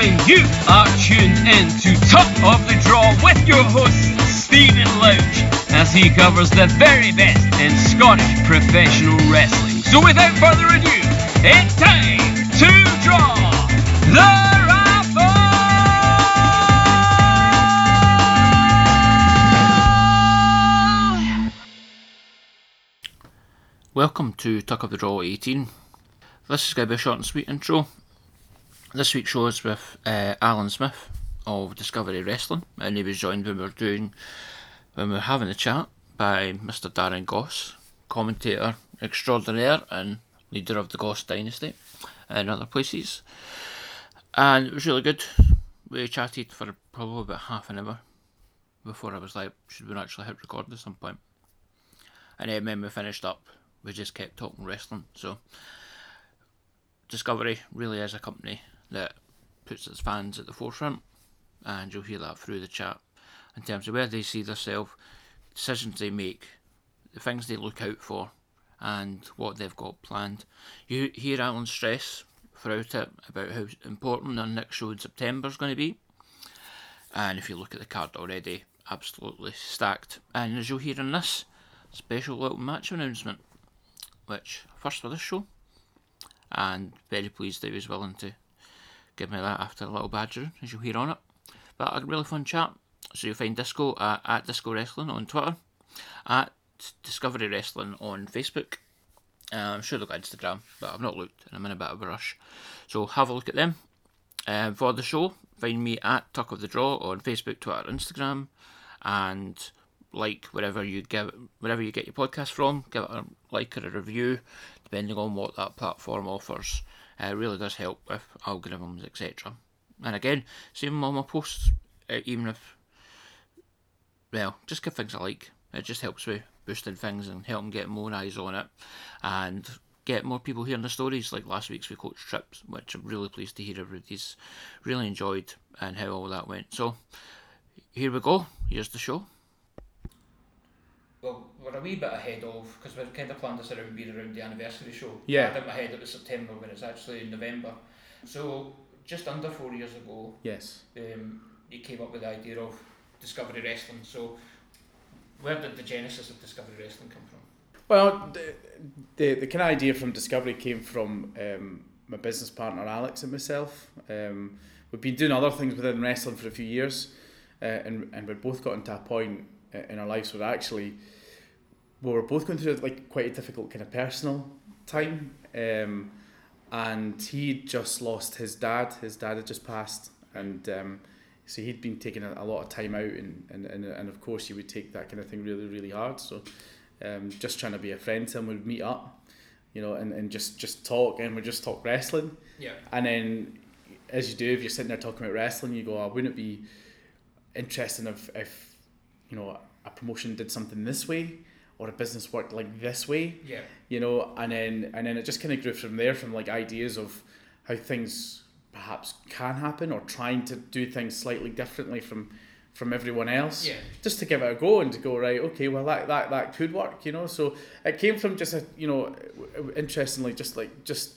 gentlemen, you are tuned in to Tuck of the Draw with your host, Stephen Louch, as he covers the very best in Scottish professional wrestling. So without further ado, it's time to draw the! Welcome to Tuck of the Draw 18. This is going to be a short and sweet intro. This week's show is with uh, Alan Smith of Discovery Wrestling, and he was joined when we were doing when we were having a chat by Mr. Darren Goss, commentator extraordinaire and leader of the Goss dynasty and other places. And it was really good. We chatted for probably about half an hour before I was like, should we actually hit record at some point? And then when we finished up, we just kept talking wrestling. So Discovery really is a company that puts its fans at the forefront, and you'll hear that through the chat in terms of where they see themselves, decisions they make, the things they look out for, and what they've got planned. You hear Alan stress throughout it about how important their next show in September is going to be, and if you look at the card already, absolutely stacked. And as you'll hear in this special little match announcement, which first for this show, and very pleased that he was willing to give me that after a little badger, as you'll hear on it. But a really fun chat. So you'll find Disco at, at Disco Wrestling on Twitter, at Discovery Wrestling on Facebook. Uh, I'm sure they've got Instagram, but I've not looked and I'm in a bit of a rush. So have a look at them. Uh, for the show, find me at Tuck of the Draw on Facebook, Twitter, Instagram, and like wherever you give wherever you get your podcast from, give it a like or a review, depending on what that platform offers. Uh, really does help with algorithms, etc. And again, same on my posts, uh, even if well, just give things a like. It just helps with boosting things and helping get more eyes on it, and get more people hearing the stories. Like last week's with Coach Trips, which I'm really pleased to hear everybody's really enjoyed and how all that went. So here we go. Here's the show. We're a wee bit ahead of because we kind of planned this around being around the anniversary show. Yeah. I had in my head it was September when it's actually in November. So just under four years ago, Yes. um, you came up with the idea of Discovery Wrestling. So where did the genesis of Discovery Wrestling come from? Well, the, the, the kind of idea from Discovery came from um, my business partner Alex and myself. Um, we've been doing other things within wrestling for a few years, uh, and, and we've both gotten to a point uh, in our lives where actually we were both going through like quite a difficult kind of personal time. Um, and he just lost his dad. His dad had just passed, and um, so he'd been taking a, a lot of time out, and, and, and, and of course he would take that kind of thing really, really hard. So um, just trying to be a friend to him, we'd meet up, you know, and, and just, just talk, and we just talk wrestling. Yeah. And then, as you do, if you're sitting there talking about wrestling, you go, oh, wouldn't it be interesting if, if you know, a promotion did something this way, or a business worked like this way? Yeah. you know, and then and then it just kind of grew from there, from like ideas of how things perhaps can happen, or trying to do things slightly differently from from everyone else, Yeah. just to give it a go and to go right, okay, well that that that could work, you know. So it came from just a you know, interestingly, just like just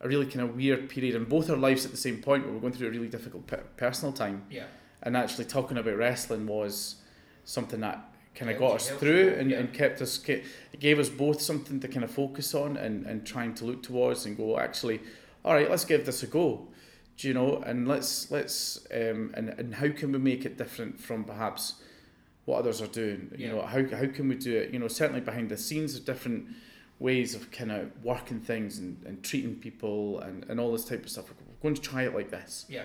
a really kind of weird period in both our lives at the same point where we're going through a really difficult pe- personal time, Yeah. and actually talking about wrestling was something that kind of got us through and, yeah. and kept us it gave us both something to kind of focus on and, and trying to look towards and go actually all right let's give this a go. Do you know? And let's let's um, and, and how can we make it different from perhaps what others are doing? You know how, how can we do it? You know certainly behind the scenes of different ways of kind of working things and, and treating people and, and all this type of stuff. We're going to try it like this. Yeah.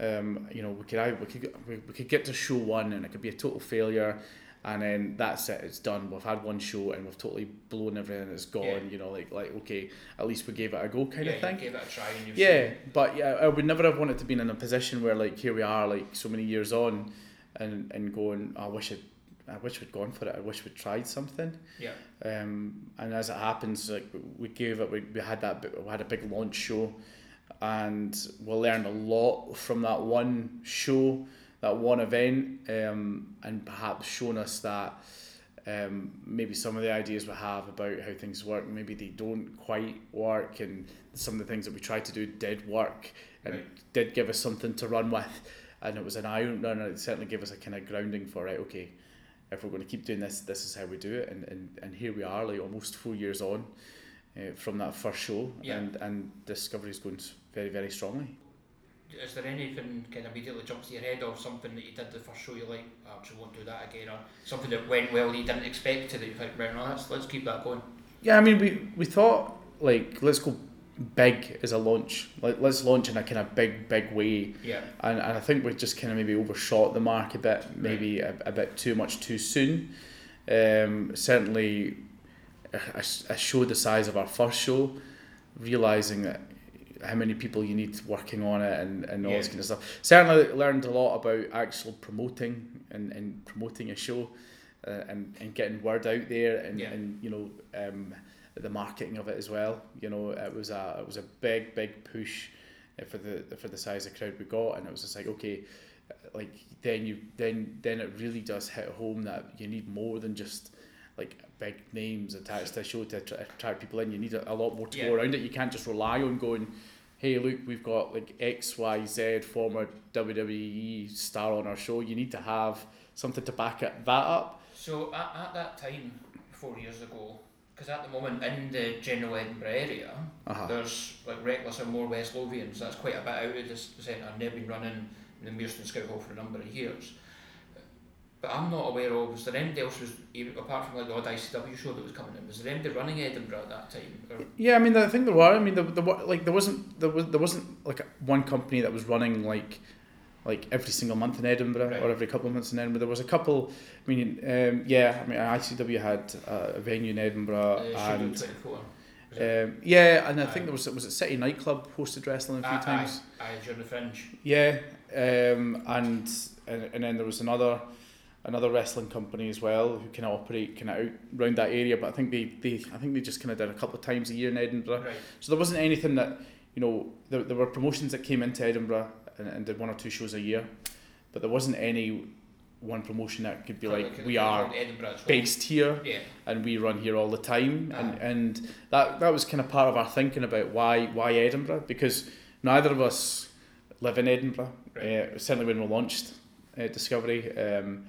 um, you know, we could either, we could we, we could get to show one and it could be a total failure, and then that's it. It's done. We've had one show and we've totally blown everything. It's gone. Yeah. You know, like like okay, at least we gave it a go, kind yeah, of thing. You gave it a try Yeah, seen- but yeah, I would never have wanted to be in a position where like here we are, like so many years on, and and going, I wish it. I wish we'd gone for it. I wish we'd tried something. Yeah. Um, and as it happens, like we gave it, we, we had that, we had a big launch show, and we learned a lot from that one show, that one event, um, and perhaps shown us that um, maybe some of the ideas we have about how things work, maybe they don't quite work, and some of the things that we tried to do did work and Right. did give us something to run with, and it was an eye opener, and it certainly gave us a kind of grounding for right, okay, if we're going to keep doing this, this is how we do it, and and, and here we are, like almost four years on. Uh, from that first show, Yeah. and and Discovery is going very very strongly. Is there anything kind of immediately jumps to your head or something that you did the first show you like, "Oh, I actually won't do that again, or something that went well that you didn't expect to that you think, right, no, let's, let's keep that going. Yeah, I mean, we we thought like let's go big as a launch. Like let's launch in a kind of big big way, Yeah. and, and I think we just kind of maybe overshot the mark a bit, maybe a, a bit too much too soon. Um, certainly, I, a- a show the size of our first show, realizing that how many people you need working on it and, and all this kind of stuff. Certainly learned a lot about actual promoting and, and promoting a show uh, and, and getting word out there and, Yeah. and you know um, the marketing of it as well. You know, it was a it was a big big push uh, for the for the size of crowd we got, and it was just like okay, like then you then then it really does hit home that you need more than just like big names attached to a show to attract people in. You need a, a lot more to Yeah. go around it. You can't just rely on going. Hey, look, we've got like X, Y, Z former WWE star on our show. You need to have something to back it, that up. So at, at that time, four years ago, because at the moment in the general Edinburgh area, Uh-huh. there's like Reckless and more West Lothians. That's quite a bit out of the centre. And they've been running the Mearston Scout Hall for a number of years. I'm not aware of, was there anybody else, was, apart from like the odd ICW show that was coming in, was there anybody running Edinburgh at that time? Or, Yeah, I mean, I think there were. I mean, there, there were like there wasn't there was there wasn't like one company that was running like like every single month in Edinburgh Right. or every couple of months in Edinburgh. There was a couple. I mean, um, yeah, I mean, ICW had uh, a venue in Edinburgh, uh, and 24? Was it? um, yeah, and I Aye. think there was was it City Nightclub hosted wrestling a few Aye, times. Aye, aye, during the fringe. Yeah, um, and, and and then there was another another wrestling company as well who of operate kind of out around that area. But I think they, they I think they just kind of did a couple of times a year in Edinburgh. Right. So there wasn't anything that you know there, there were promotions that came into Edinburgh and, and did one or two shows a year, but there wasn't any one promotion that could be like we are well. based here Yeah. and we run here all the time and and that that was kind of part of our thinking about why why Edinburgh because neither of us live in Edinburgh Right. uh, certainly when we launched uh, Discovery um,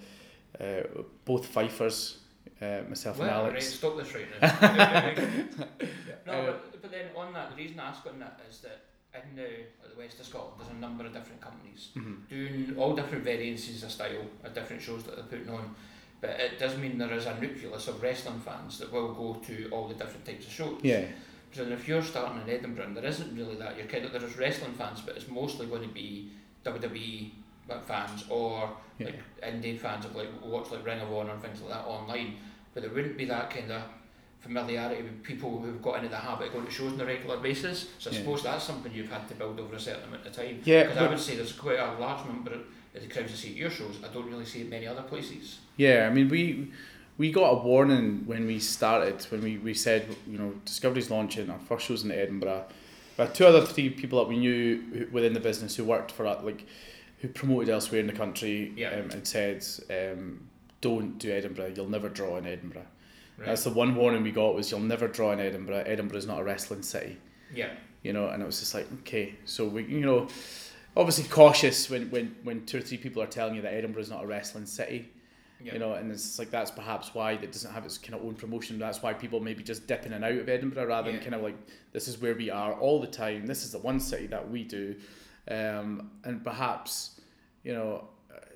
uh, both Fifers uh, myself Well, and right, Alex stop this right now. no, Uh, but, but then on that, the reason I ask on that is that in the, like the west of Scotland, there's a number of different companies Mhm. doing all different variances of style of different shows that they're putting on. But it does mean there is a nucleus of wrestling fans that will go to all the different types of shows. yeah So then if you're starting in Edinburgh, and there isn't really that. You're kind of there's wrestling fans, but it's mostly going to be WWE fans or yeah like indie fans of like watch like Ring of Honor and things like that online, but there wouldn't be that kind of familiarity with people who've got into the habit of going to shows on a regular basis. So I Yeah. suppose that's something you've had to build over a certain amount of time. yeah Because I would say there's quite a large number of the crowds that see your shows. I don't really see it many other places. Yeah, I mean we we got a warning when we started when we, we said you know Discovery's launching our first shows in Edinburgh. Had two other three people that we knew within the business who worked for us, like who promoted elsewhere in the country Yeah. um, and said um, don't do Edinburgh. You'll never draw in Edinburgh. Right. That's the one warning we got was you'll never draw in Edinburgh. Edinburgh is not a wrestling city yeah. you know, and it was just like, okay, so we, you know, obviously cautious when, when, when two or three people are telling you that Edinburgh is not a wrestling city, Yeah. you know, and it's like that's perhaps why it doesn't have its kind of own promotion. That's why people maybe just dip in and out of Edinburgh rather Yeah. than kind of like this is where we are all the time. This is the one city that we do, um, and perhaps, you know,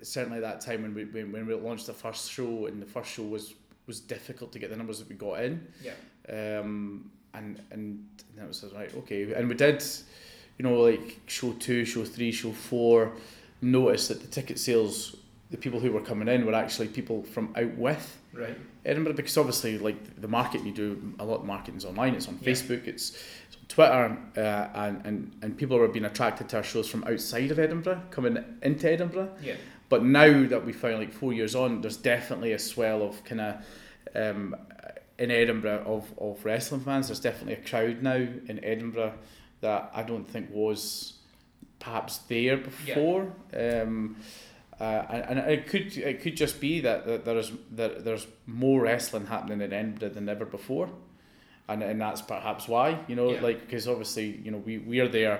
certainly that time when we when, when we launched the first show and the first show was was difficult to get the numbers that we got in Yeah. um, and and that was right okay and we did you know like show two show three show four notice that the ticket sales the people who were coming in were actually people from out with Right. Edinburgh because obviously like the marketing you do a lot of marketing's online it's on Yeah. Facebook it's, Twitter uh, and, and and people were being attracted to our shows from outside of Edinburgh coming into Edinburgh Yeah. but now that we found like four years on, there's definitely a swell of kind of um, in Edinburgh of, of wrestling fans. There's definitely a crowd now in Edinburgh that I don't think was perhaps there before. Um, Uh, and, and it could it could just be that, that there's that there's more wrestling happening in Edinburgh than ever before, and and that's perhaps why you know Yeah. like because obviously you know we we are there.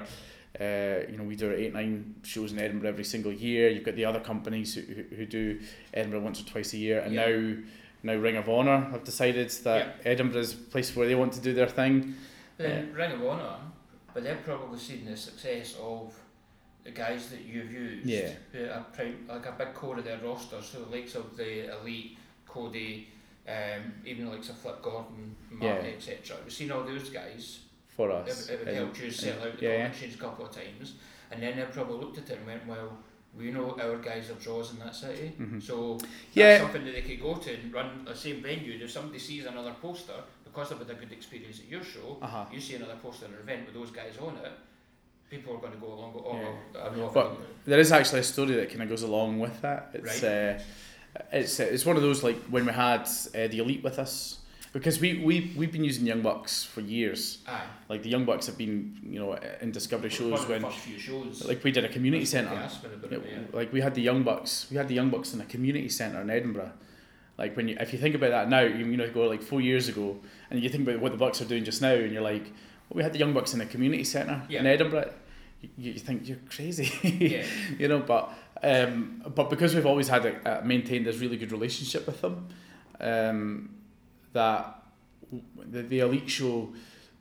Uh, you know, we do eight, nine shows in Edinburgh every single year. You've got the other companies who, who, who do Edinburgh once or twice a year, and Yeah. now now Ring of Honor have decided that Edinburgh is a place where they want to do their thing. Then Ring of Honor, but they've probably seen the success of the guys that you've used, Yeah. who are like a big core of their roster, so the likes of the Elite, Cody, um, even likes of Flip Gordon, Martin, Yeah. etc. We've seen all those guys. for us. it would And- help you sell out the yeah, a couple of times, and then they probably looked at it and went, well, we know our guys are draws in that city, Mhm. so that's Yeah. something that they could go to and run the same venue. If somebody sees another poster, because they've had a good experience at your show, Uh-huh. you see another poster in an event with those guys on it, people are going to go along. Go, oh, Yeah. well, I know if But- There is actually a story that kind of goes along with that. It's uh, it's it's one of those like when we had uh, the elite with us because we we we've been using Young Bucks for years. Aye. Like the Young Bucks have been you know in Discovery shows when shows. like we did a community centre. they asked me about Yeah. Like we had the Young Bucks, we had the Young Bucks in a community centre in Edinburgh. Like when you, if you think about that now, you, you know, go like four years ago, and you think about what the Bucks are doing just now, and you're like, well, we had the Young Bucks in a community centre in Edinburgh. You, you think you're crazy, Yeah. you know. But um, but because we've always had a, a maintained this really good relationship with them, um, that the, the elite show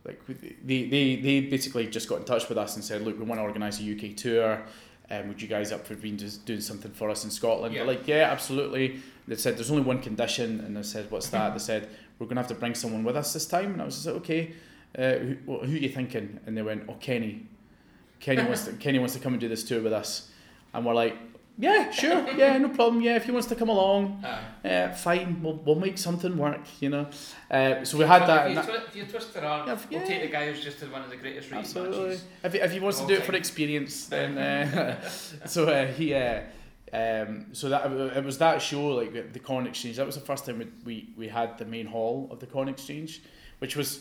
like they, they they basically just got in touch with us and said look we want to organise a UK tour. Um, would you guys up for being just doing something for us in Scotland? Yeah. We're like yeah absolutely. They said there's only one condition. And I said what's that? They said we're going to have to bring someone with us this time. And I was just like okay uh, who, who are you thinking? And they went oh Kenny. Kenny wants to Kenny wants to come and do this tour with us. And we're like yeah sure yeah no problem yeah if he wants to come along Aye. uh, fine we'll, we'll make something work you know uh, so we had that, If you, that twi- if you twist their arm, Yeah, we'll yeah. take the guy who's just had one of the greatest race Absolutely. matches. If if he wants to do all it for experience, then uh, so uh, he. Uh, um, so that it was that show like the Corn Exchange. That was the first time we, we, we had the main hall of the Corn Exchange, which was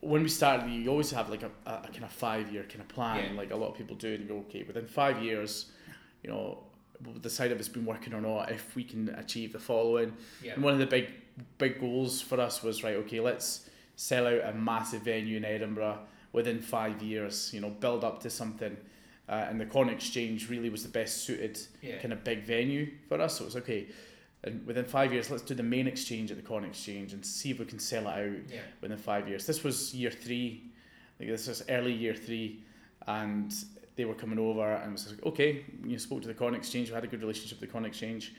when we started. You always have like a, a, a kind of five year kind of plan, Yeah. like a lot of people do. And you go, okay, within five years, you know, we'll decide if it's been working or not. If we can achieve the following, Yeah. and one of the big big goals for us was right. Okay, let's sell out a massive venue in Edinburgh within five years. You know, build up to something. Uh, and the Corn Exchange really was the best suited Yeah. kind of big venue for us. So it was okay. And within five years, let's do the main exchange at the Corn Exchange and see if we can sell it out Yeah. within five years. This was year three. This was early year three, and they were coming over and was like, okay, you spoke to the Corn Exchange. We had a good relationship with the Corn Exchange.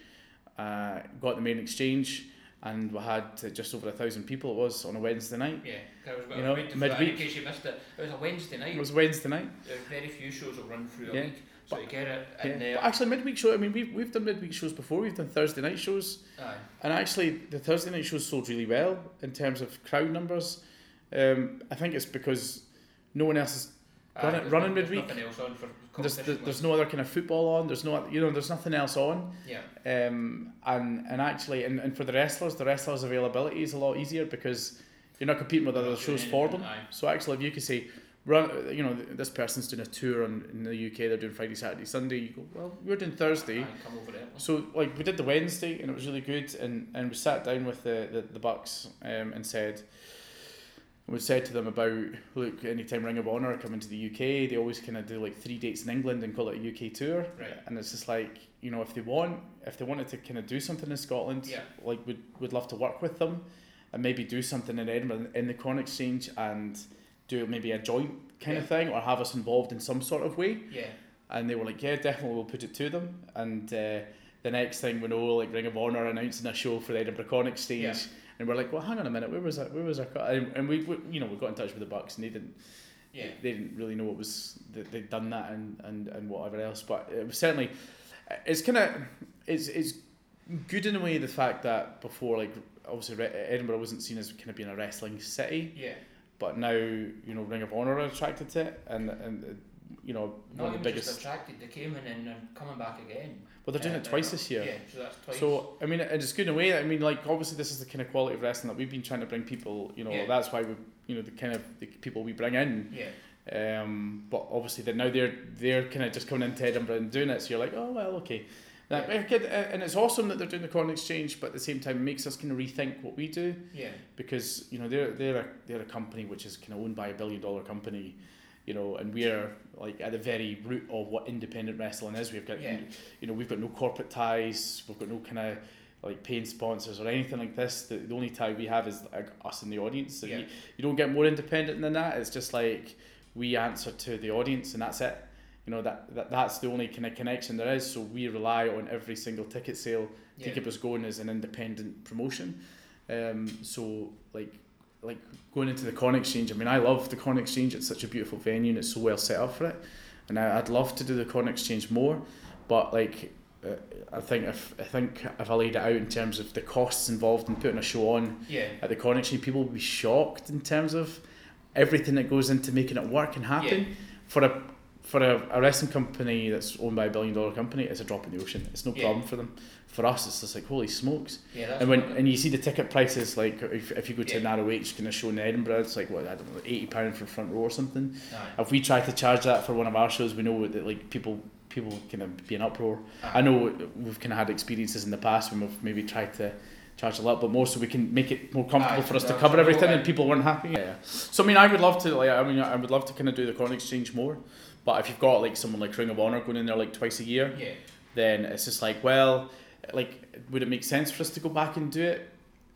Uh, got the main exchange, and we had just over a thousand people. It was on a Wednesday night. Yeah, You know, that, in case you missed it. It was a Wednesday night. It was Wednesday night. There's very few shows will run through a week, so But- you get it Yeah. in there. But actually, midweek show. I mean, we've we've done midweek shows before. We've done Thursday night shows. Aye. And actually, the Thursday night shows sold really well in terms of crowd numbers. Um, I think it's because no one else is. Aye, Run it- there's running there's midweek. Nothing else on for There's, competition. there's no other kind of football on. There's no you know there's nothing else on. Yeah. Um, and and actually and, and for the wrestlers, the wrestlers' availability is a lot easier because you're not competing with other shows for them. So actually, if you could say, run, you know, this person's doing a tour on, in the UK, they're doing Friday, Saturday, Sunday. You go, well, we're doing Thursday. Aye, come over there. So like we did the Wednesday and it was really good and, and we sat down with the, the, the Bucks um, and said we said to them about look anytime Ring of Honor are coming to the UK they always kind of do like three dates in England and call it a UK tour Right. and it's just like you know if they want if they wanted to kind of do something in Scotland Yeah. like we'd, we'd love to work with them and maybe do something in Edinburgh in the Corn Exchange and do maybe a joint kind of thing or have us involved in some sort of way Yeah. and they were like, yeah, definitely, we'll put it to them. And uh, the next thing we know, like Ring of Honor announcing a show for the Edinburgh Corn Exchange, Yeah. And we're like, well, hang on a minute, where was that? Where was our? Co-? And, and we, we, you know, we got in touch with the Bucks, and they didn't, Yeah. they didn't really know what was that they'd done that and, and, and whatever else. But it was certainly, it's kind of, it's it's good in a way the fact that before, like obviously Re- Edinburgh wasn't seen as kind of being a wrestling city, Yeah. but now you know Ring of Honor are attracted to it, and and you know Not one of the biggest. attracted, they came in and, and coming back again. Well, they're doing Uh, it twice this year. Yeah, so that's twice. So I mean, it's good in a way. I mean, like obviously this is the kind of quality of wrestling that we've been trying to bring people. You know, Yeah. that's why we, you know, the kind of the people we bring in. yeah. Um, but obviously that now they're they're kind of just coming into Edinburgh and doing it. So you're like, oh well, okay. That, yeah. And it's awesome that they're doing the corn exchange, but at the same time, it makes us kind of rethink what we do. Yeah. Because you know they're they're a, they're a company which is kind of owned by a billion dollar company, you know, and we're like at the very root of what independent wrestling is. We've got Yeah. you know we've got no corporate ties. We've got no kind of like paying sponsors or anything like this. The, the only tie we have is like us and the audience. So Yeah. you, you don't get more independent than that. It's just like we answer to the audience and that's it. You know that, that that's the only kind of connection there is. So we rely on every single ticket sale to Yeah. keep us going as an independent promotion. Um, so like like going into the Corn Exchange. I mean, I love the Corn Exchange. It's such a beautiful venue and it's so well set up for it. And I, I'd love to do the Corn Exchange more, but like. Uh, I think if I think if I laid it out in terms of the costs involved in putting a show on Yeah. at the Corn Exchange, people would be shocked in terms of everything that goes into making it work and happen. For a for a, a wrestling company that's owned by a billion dollar company, it's a drop in the ocean. It's no Yeah. problem for them. For us, it's just like holy smokes. Yeah. That's And when of and you see the ticket prices, like if, if you go to Yeah. a narrow H kind of show in Edinburgh, it's like what I don't know, eighty pound for front row or something. Aye. If we try to charge that for one of our shows, we know that like people people kind of be an uproar. Aye. I know we've kind of had experiences in the past when we've maybe tried to charge a lot, but more so we can make it more comfortable Aye, for us to cover everything, and people weren't happy. Yeah. So I mean, I would love to like I mean I would love to kind of do the corn exchange more, but if you've got like someone like Ring of Honor going in there like twice a year, Yeah. then it's just like well, like would it make sense for us to go back and do it?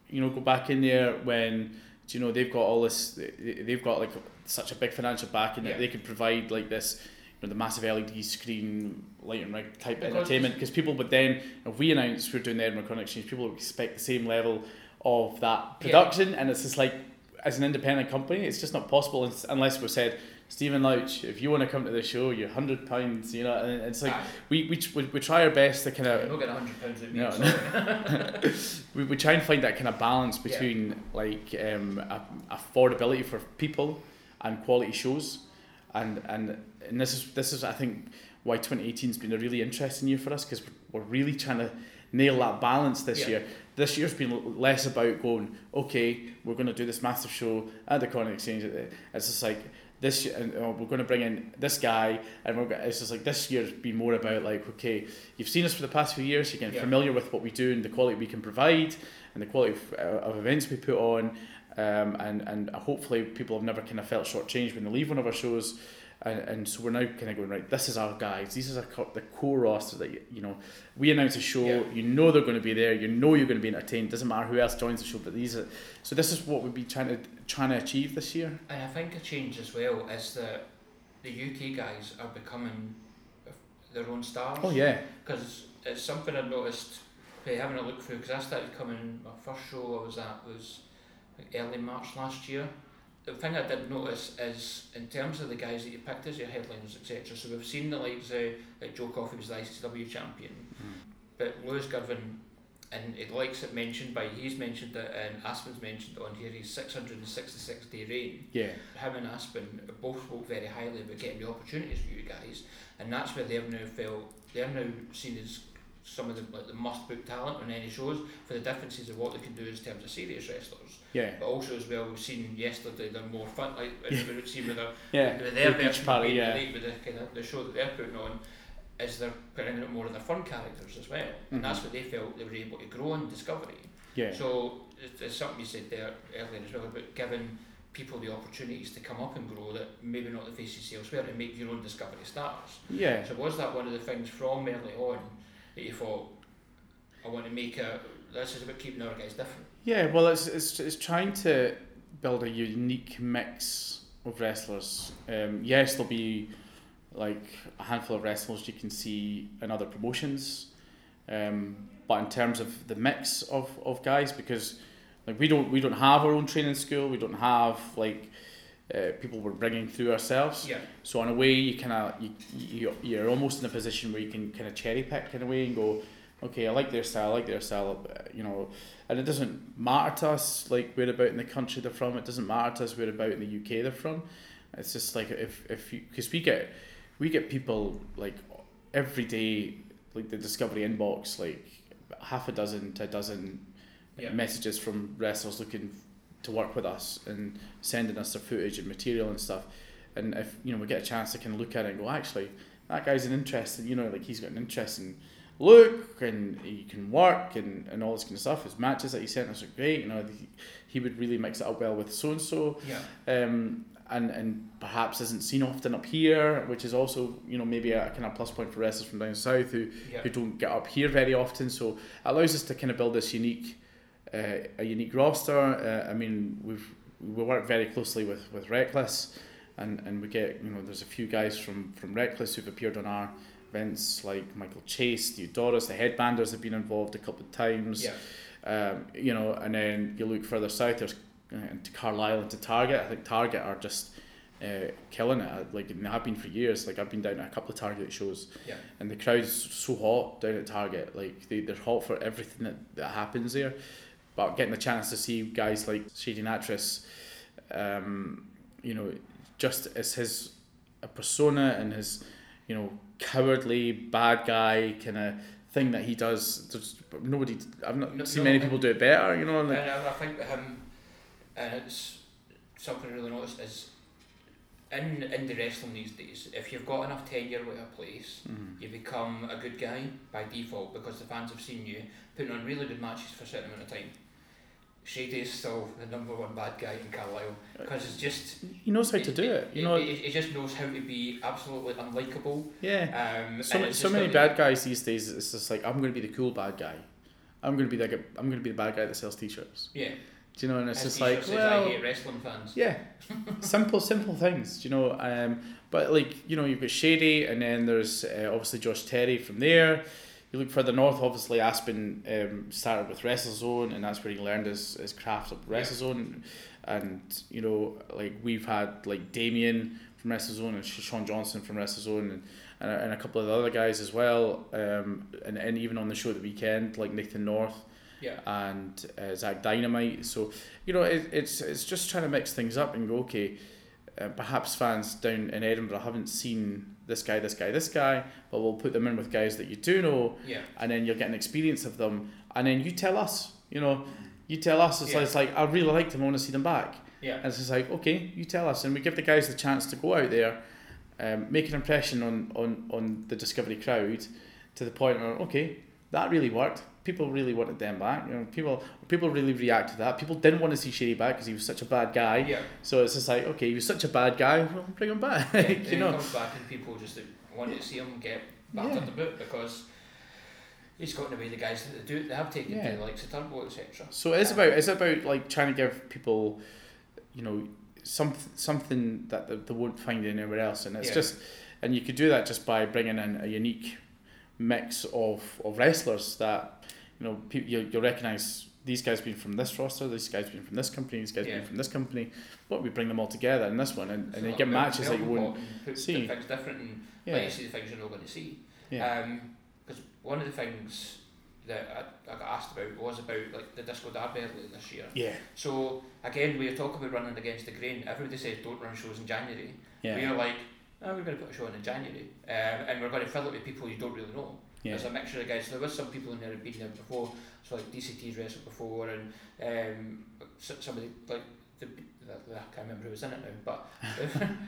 You know, go back in there when do you know they've got all this, they- they've got like such a big financial backing Yeah. that they can provide like this. You know, the massive LED screen, light and rig type Because entertainment. Because people would then, if we announce we're doing the Edinburgh Corn Exchange, people would expect the same level of that Yeah. production, and it's just like, as an independent company, it's just not possible unless we're said, Stephen Louch, if you want to come to the show, you're hundred pounds, you know, and it's like we, we, we, we try our best to kind of not hundred pounds out No, me. sorry. we, we try and find that kind of balance Yeah. between like um, affordability for people and quality shows, and and and this is this is I think why 2018 has been a really interesting year for us because we're, really trying to nail that balance this Yeah. year. This year's been less about going okay, we're going to do this massive show at the Corn Exchange. It's just like this year, and uh, we're going to bring in this guy, and we're going, it's just like this year's been more about like okay, you've seen us for the past few years, you're getting Yeah. familiar with what we do and the quality we can provide, and the quality of, uh, of events we put on, um, and and hopefully people have never kind of felt shortchanged when they leave one of our shows. And, and so we're now kind of going right. This is our guys. These are co- the core roster that you, you know. We announce a show. Yeah. You know they're going to be there. You know you're going to be entertained. Doesn't matter who else joins the show. But these are. So this is what we've be trying to trying to achieve this year. And I think a change as well is that the UK guys are becoming their own stars. Oh yeah. Because it's something I've noticed having a look through. Because I started coming, my first show I was at was early March last year. The thing I did notice is in terms of the guys that you picked as your headliners, etc. So we've seen the likes of like Joe Coffey was the ICW champion, hmm. but Lewis Girvan, and it likes it mentioned by he's mentioned it and Aspen's mentioned on here. His 666 day reign Yeah. him and Aspen both spoke very highly about getting the opportunities for you guys, and that's where they've now felt they're now seen as some of the like the must book talent on any shows for the differences of what they can do in terms of serious wrestlers. Yeah. But also as well, we've seen yesterday they're more fun like we've seen with their Yeah. with their version party. Yeah. With the kind of the show that they're putting on. Is they're putting out more of their fun characters as well, Mhm. and that's what they felt they were able to grow in Discovery. Yeah. So it's, it's something you said there earlier as well about giving people the opportunities to come up and grow that maybe not the faces elsewhere and make your own discovery stars. Yeah. So was that one of the things from early on that you thought, I want to make a this is about keeping our guys different. Yeah, well, it's, it's, it's trying to build a unique mix of wrestlers. Um, yes, there'll be like a handful of wrestlers you can see in other promotions, um, but in terms of the mix of, of guys, because like we don't we don't have our own training school, we don't have like uh, people we're bringing through ourselves. Yeah. So in a way, you kind of you, you you're almost in a position where you can kind of cherry pick in a way and go, okay, I like their style, I like their style, uh, you know, and it doesn't matter to us like where about in the country they're from. It doesn't matter to us where about in the UK they're from. It's just like if if you because we get we get people like every day like the Discovery inbox like half a dozen to a dozen Yeah. messages from wrestlers looking to work with us and sending us their footage and material and stuff. And if you know we get a chance to kind of look at it and go, actually, that guy's an interesting, you know, like he's got an interest in look and he can work and, and all this kind of stuff. His matches that he sent us are great. You know, he, he would really mix it up well with so and so. Yeah. Um, and, and perhaps isn't seen often up here, which is also you know maybe a kind of plus point for wrestlers from down south who, Yeah. who don't get up here very often. So it allows us to kind of build this unique uh, a unique roster. Uh, I mean we've we work very closely with, with Reckless, and, and we get you know there's a few guys from from Reckless who've appeared on our events like Michael Chase, Theodoros, the headbanders have been involved a couple of times. Yeah. Um, you know, and then you look further south, there's uh, to Carlisle and to Target. I think Target are just uh, killing it. Like they have been for years. Like I've been down to a couple of Target shows, Yeah. and the crowd's so hot down at Target. Like they they're hot for everything that, that happens there. But getting the chance to see guys like Shady Natris, um, you know, just as his a persona and his, you know, cowardly bad guy kind of thing that he does. There's nobody. I've not No- seen no, many and- people do it better. You know, And like, I, I think him, and it's something I really noticed is in in the wrestling these days, if you've got enough tenure with a place, Mhm. you become a good guy by default because the fans have seen you putting on really good matches for a certain amount of time. Shady is still the number one bad guy in Carlisle because it's just he knows how to do it. You know, he, he just knows how to be absolutely unlikable. yeah. Um, So, so many bad guys these days. It's just like I'm going to be the cool bad guy. I'm going to be like a, I'm going to be the bad guy that sells t-shirts. Yeah, Do you know? And it's his just like, well, I hate wrestling fans. yeah, simple, simple things. Do you know? Um, but like you know, you've got Shady, and then there's uh, obviously Josh Terry from there. You look further north, obviously Aspen um, started with WrestleZone, and that's where he learned his, his craft of WrestleZone. And you know, like we've had like Damien from WrestleZone and Sean Johnson from WrestleZone, and, and, a- and a couple of the other guys as well. Um, and, and even on the show at the weekend, like Nathan North Yeah, and uh, Zach Dynamite. So you know, it, it's it's just trying to mix things up and go. Okay, uh, perhaps fans down in Edinburgh haven't seen this guy, this guy, this guy, but we'll put them in with guys that you do know, yeah, and then you'll get an experience of them, and then you tell us. You know, you tell us. It's, Yeah. like, it's like I really like them. I want to see them back. yeah. And it's just like, okay, you tell us, and we give the guys the chance to go out there, um, make an impression on, on, on the Discovery crowd, to the point where okay, that really worked. People really wanted them back. You know, people people really react to that. People didn't want to see Shady back because he was such a bad guy. Yeah. So it's just like, okay, he was such a bad guy. Well, bring him back. Yeah, you then he know. comes back and people just want to see him get battered Yeah. a bit because he's gotten away the guys that do they have taken Yeah. to like etc. So it's about it's about like trying to give people, you know, some something that they, they won't find anywhere else, and it's Yeah. just, and you could do that just by bringing in a unique mix of, of wrestlers that, you know, pe- you you'll recognize these guys being from this roster, these guys being from this company, these guys Yeah. being from this company. But we bring them all together in this one, and, and they get matches that you wouldn't. see. things different and Yeah, let you see the things you're not going to see. yeah, um, Because one of the things that I, I got asked about was about like the Disco Derby earlier this year. yeah, So again, we talk about running against the grain. Everybody says don't run shows in January. yeah, We're like, oh, we're going to put a show on in January, um, and we're going to fill it with people you don't really know. yeah. There's a mixture of guys. So there was some people in there who'd been there before. So like DCT's wrestled before, and um, s- somebody like the, the, I can't remember who was in it now, but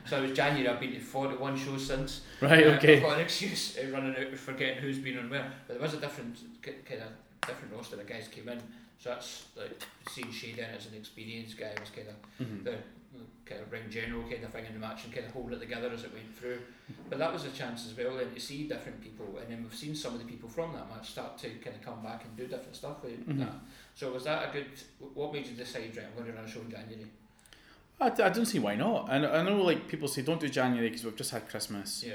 so it was January. I've been to 41 shows since. Right, Uh, okay. I've got an excuse uh, running out of forgetting who's been on where. But there was a different kind of different roster of guys came in. So that's like seeing Shade in as an experienced guy was kind of Mhm. the kind of ring general kind of thing in the match and kind of hold it together as it went through. But that was a chance as well then to see different people and then we've seen some of the people from that match start to kind of come back and do different stuff with Mhm. that. So was that a good, what made you decide, right, I'm going to run a show in January? I, I don't see why not. And I know like people say don't do January because we've just had Christmas. Yeah.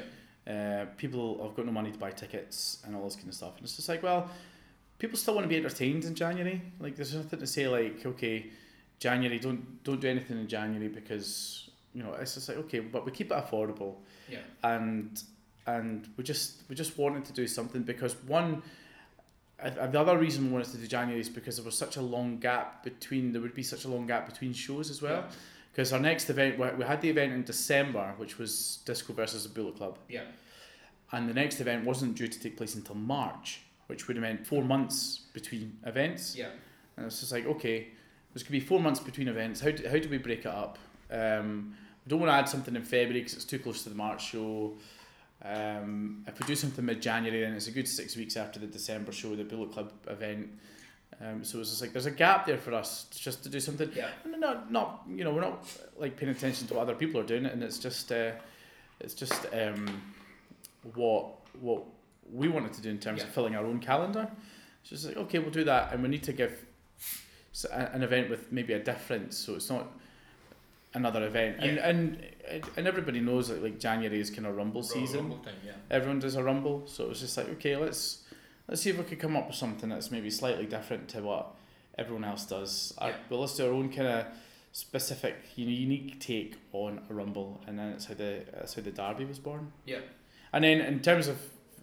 Uh, people have got no money to buy tickets and all this kind of stuff. And it's just like, well, people still want to be entertained in January. Like, there's nothing to say like, okay, January, don't don't do anything in January because you know it's just like okay, but we keep it affordable Yeah. and and we just we just wanted to do something because one. The other reason we wanted to do January is because there was such a long gap between. There would be such a long gap between shows as well. Because our next event, we we had the event in December, which was Disco versus the Bullet Club Yeah. and the next event wasn't due to take place until March, which would have meant four months between events. Yeah. And it's just like, okay, going to be four months between events. How do, how do we break it up? Um, we don't want to add something in February because it's too close to the March show. Um, if we do something mid January, then it's a good six weeks after the December show, the Bullet Club event. Um, so it's just like there's a gap there for us just to do something. Yeah. And not not you know we're not like paying attention to what other people are doing, and it's just uh, it's just um, what what we wanted to do in terms Yeah. of filling our own calendar. It's just like okay, we'll do that, and we need to give an event with maybe a difference, so it's not another event. And Yeah. and and everybody knows that like January is kind of rumble season Rumble time, yeah. everyone does a rumble, so it was just like okay, let's let's see if we could come up with something that's maybe slightly different to what everyone else does. I, Yeah. but let's do our own kind of specific, you know, unique take on a rumble, and then it's how the that's how the derby was born. Yeah. And then in terms of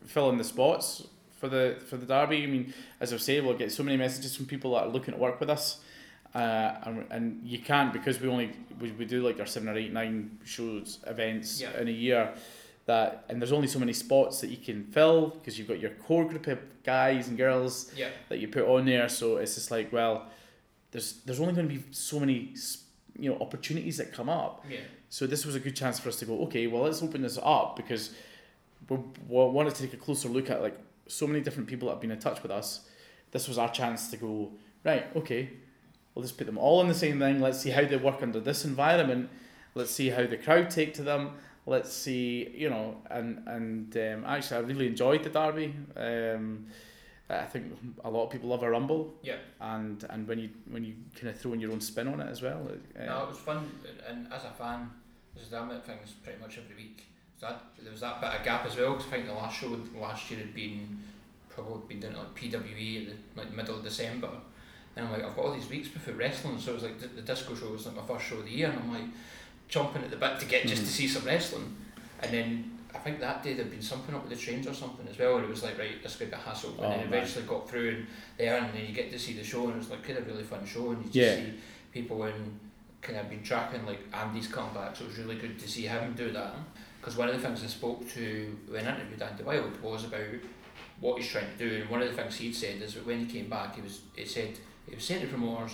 filling the spots for the for the derby, I mean, as I've said, we'll get so many messages from people that are looking to work with us. Uh, and, and you can't because we only we, we do like our seven or eight nine shows events Yeah. in a year that and there's only so many spots that you can fill because you've got your core group of guys and girls Yeah. that you put on there so it's just like well there's there's only going to be so many you know opportunities that come up Yeah. so this was a good chance for us to go, okay, well, let's open this up because we, wanted to take a closer look at like so many different people that have been in touch with us. This was our chance to go, right, okay, we'll just put them all in the same thing. Let's see how they work under this environment. Let's see how the crowd take to them. Let's see, you know, and and um, actually, I really enjoyed the derby. Um, I think a lot of people love a rumble, Yeah. and and when you when you kind of throw in your own spin on it as well. uh, No, it was fun, and as a fan, there's damn it things pretty much every week. So that there was that bit of gap as well. Cause I think the last show last year had been probably been done like PWE at the like middle of December, and I'm like I've got all these weeks before wrestling, so it was like the, the disco show was like my first show of the year, and I'm like chomping at the bit to get just to Mhm. see some wrestling, and then. I think that day there'd been something up with the trains or something as well, and it was like right, this could be a hassle, and Oh, then man. eventually got through and there, and then you get to see the show, and it was like kind of really fun show, and you just Yeah. see people in kind of been tracking like Andy's comeback, so it was really good to see him do that. Because one of the things I spoke to when I interviewed Andy Wild was about what he's trying to do, and one of the things he'd said is that when he came back, he was he said he was saying to promoters,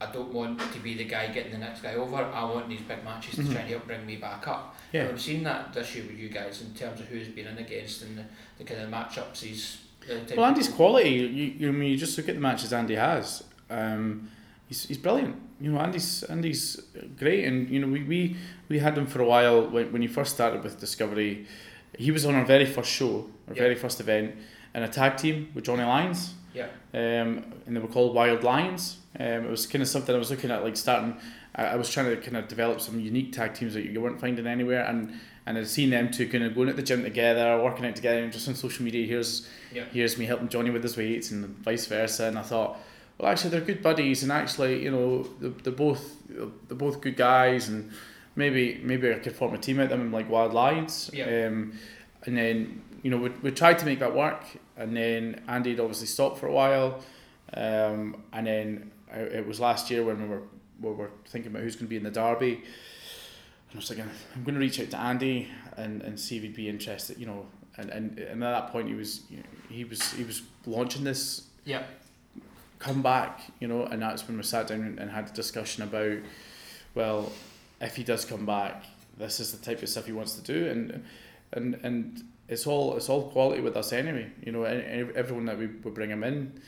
"I don't want to be the guy getting the next guy over. I want these big matches to Mhm. try and help bring me back up." Yeah. And I've seen that this year with you guys in terms of who's been in against and the, the kind of matchups he's. type Well, Andy's quality. You, you, I mean, you just look at the matches Andy has. Um, he's, he's brilliant. You know, Andy's Andy's great, and you know we, we, we had him for a while when, when he first started with Discovery. He was on our very first show, our Yeah. very first event, in a tag team with Johnny Lyons, Yeah. um, and they were called Wild Lions. Um, it was kind of something I was looking at, like starting. I, I was trying to kind of develop some unique tag teams that you weren't finding anywhere, and and I'd seen them two kind of going at the gym together, working out together, and just on social media. Here's Yeah. here's me helping Johnny with his weights, and vice versa. And I thought, well, actually, they're good buddies, and actually, you know, they're, they're both they're both good guys, and maybe maybe I could form a team out them like Wild Lions. Yeah. Um, and then you know we, we tried to make that work, and then Andy had obviously stopped for a while, um, and then I, it was last year when we were we were thinking about who's going to be in the derby. And I was thinking, I'm going to reach out to Andy and, and see if he'd be interested, you know. And, and, and at that point, he was you know, he was he was launching this Yeah. Comeback, you know, and that's when we sat down and, had a discussion about, well, if he does come back, this is the type of stuff he wants to do, and and and it's all it's all quality with us anyway, you know, and, everyone that we, we bring him in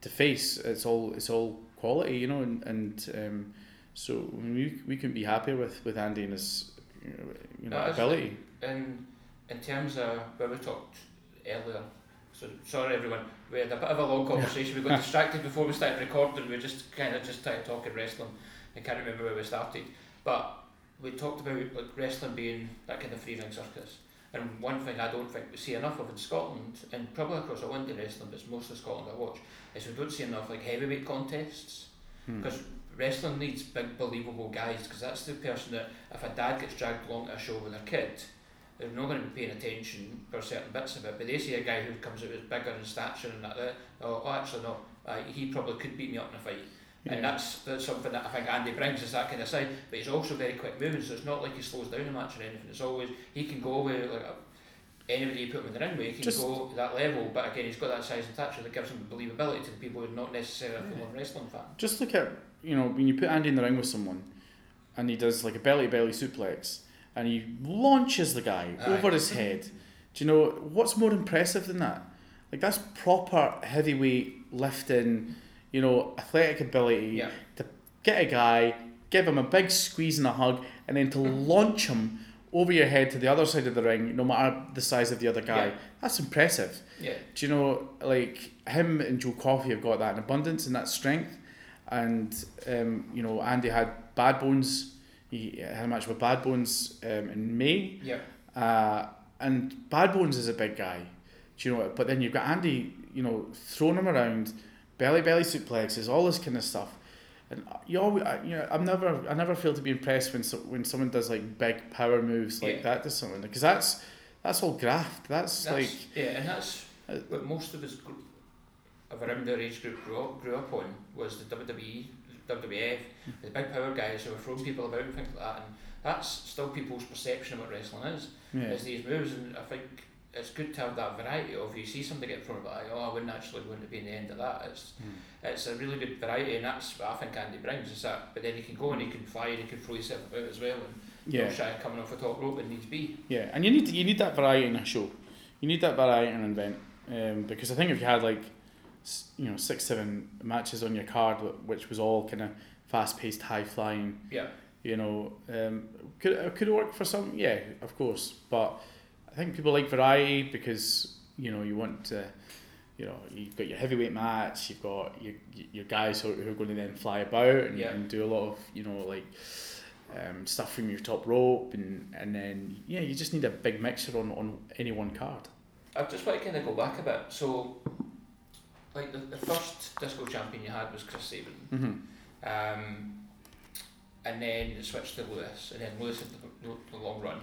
to face, it's all it's all quality, you know, and and um, so we we can be happier with with Andy and his you know, you know No, it's- ability. in in terms of where we talked earlier, so sorry everyone, we had a bit of a long conversation. we got distracted before we started recording. We just kind of just started talking wrestling. I can't remember where we started, but we talked about like wrestling being that kind of free ring circus. And one thing I don't think we see enough of in Scotland, and probably across all Indian wrestling, but it's mostly Scotland I watch, is we don't see enough like heavyweight contests. Hmm. Because wrestling needs big, believable guys. Because that's the person that, if a dad gets dragged along to a show with their kid, they're not going to be paying attention for certain bits of it. But they see a guy who comes out as bigger in stature and that, that oh, oh, actually no, uh, he probably could beat me up in a fight. And that's, that's something that I think Andy brings is that kind of side. But he's also very quick moving, so it's not like he slows down a match or anything. It's always he can go with like a, anybody you put him in the ring with, he can Just- go that level. But again, he's got that size and stature that gives him believability to the people who are not necessarily a Yeah. full-on wrestling fan. just look at you know when you put Andy in the ring with someone, and he does like a belly to belly suplex, and he launches the guy Aye. over his head. Do you know what's more impressive than that? Like that's proper heavyweight lifting, you know, athletic ability Yeah. to get a guy, give him a big squeeze and a hug, and then to launch him over your head to the other side of the ring, no matter the size of the other guy. Yeah. That's impressive. Yeah. Do you know, like him and Joe Coffey have got that in abundance and that strength. And um, you know, Andy had Bad Bones. He had a match with Bad Bones um, in May. Yeah. Uh, and Bad Bones is a big guy. Do you know what? But then you've got Andy, you know, throwing him around, belly belly suplexes, all this kind of stuff. And you always, I- you know, I'm never, I never feel to be impressed when so, when someone does like big power moves like Yeah. that to someone because that's that's all graft. That's, That's, like yeah, and that's Uh, what most of us of around our age group grew up, grew up on was the WWE, WWF, the big power guys who were throwing people about and things like that. And that's still people's perception of what wrestling is, yeah, is these moves. And I think it's good to have that variety of you see somebody get thrown about, like, oh, I wouldn't actually want to be in the end of that. It's it's a really good variety, and that's what I think Andy brings. Is that, but then he can go and he can fly and he can throw himself about as well, and yeah. shy of coming off the top rope when needs be. Yeah, and you need you need that variety in a show. You need that variety in an event um, because I think if you had like you know six seven matches on your card which was all kind of fast paced, high flying, Yeah, you know, um, could could it work for some? Yeah, of course, but I think people like variety because you know you want to. You know, you've got your heavyweight match. You've got your your guys who, who are going to then fly about and, Yeah. and do a lot of you know like um, stuff from your top rope and and then yeah, you just need a big mixer on, on any one card. I just want to kind of go back a bit. So, like the, the first disco champion you had was Chris Sabin, Mm-hmm. um, and then it switched to Lewis, and then Lewis had the, the, long run,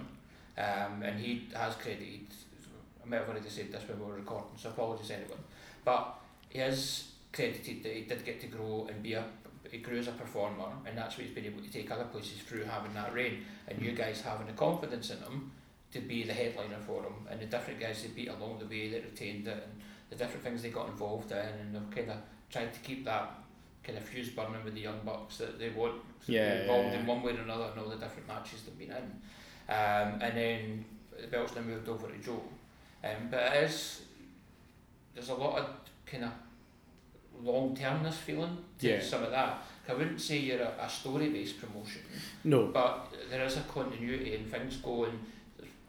um, and he has credited. I might have already said this when we were recording, so apologies anyone. But he has credited that he did get to grow and be a he grew as a performer, and that's what he's been able to take other places through having that reign, and you guys having the confidence in him to be the headliner for him, and the different guys they beat along the way that retained it, and the different things they got involved in, and they've kind of tried to keep that kind of fuse burning with the young bucks that they want to Yeah, be involved yeah, yeah. in one way or another in all the different matches they've been in. Um, and then the belt's now moved over to Joe. Um, but it is there's a lot of kind of long termness feeling to Yeah. some of that. I wouldn't say you're a, a story based promotion, No, but there is a continuity and things go and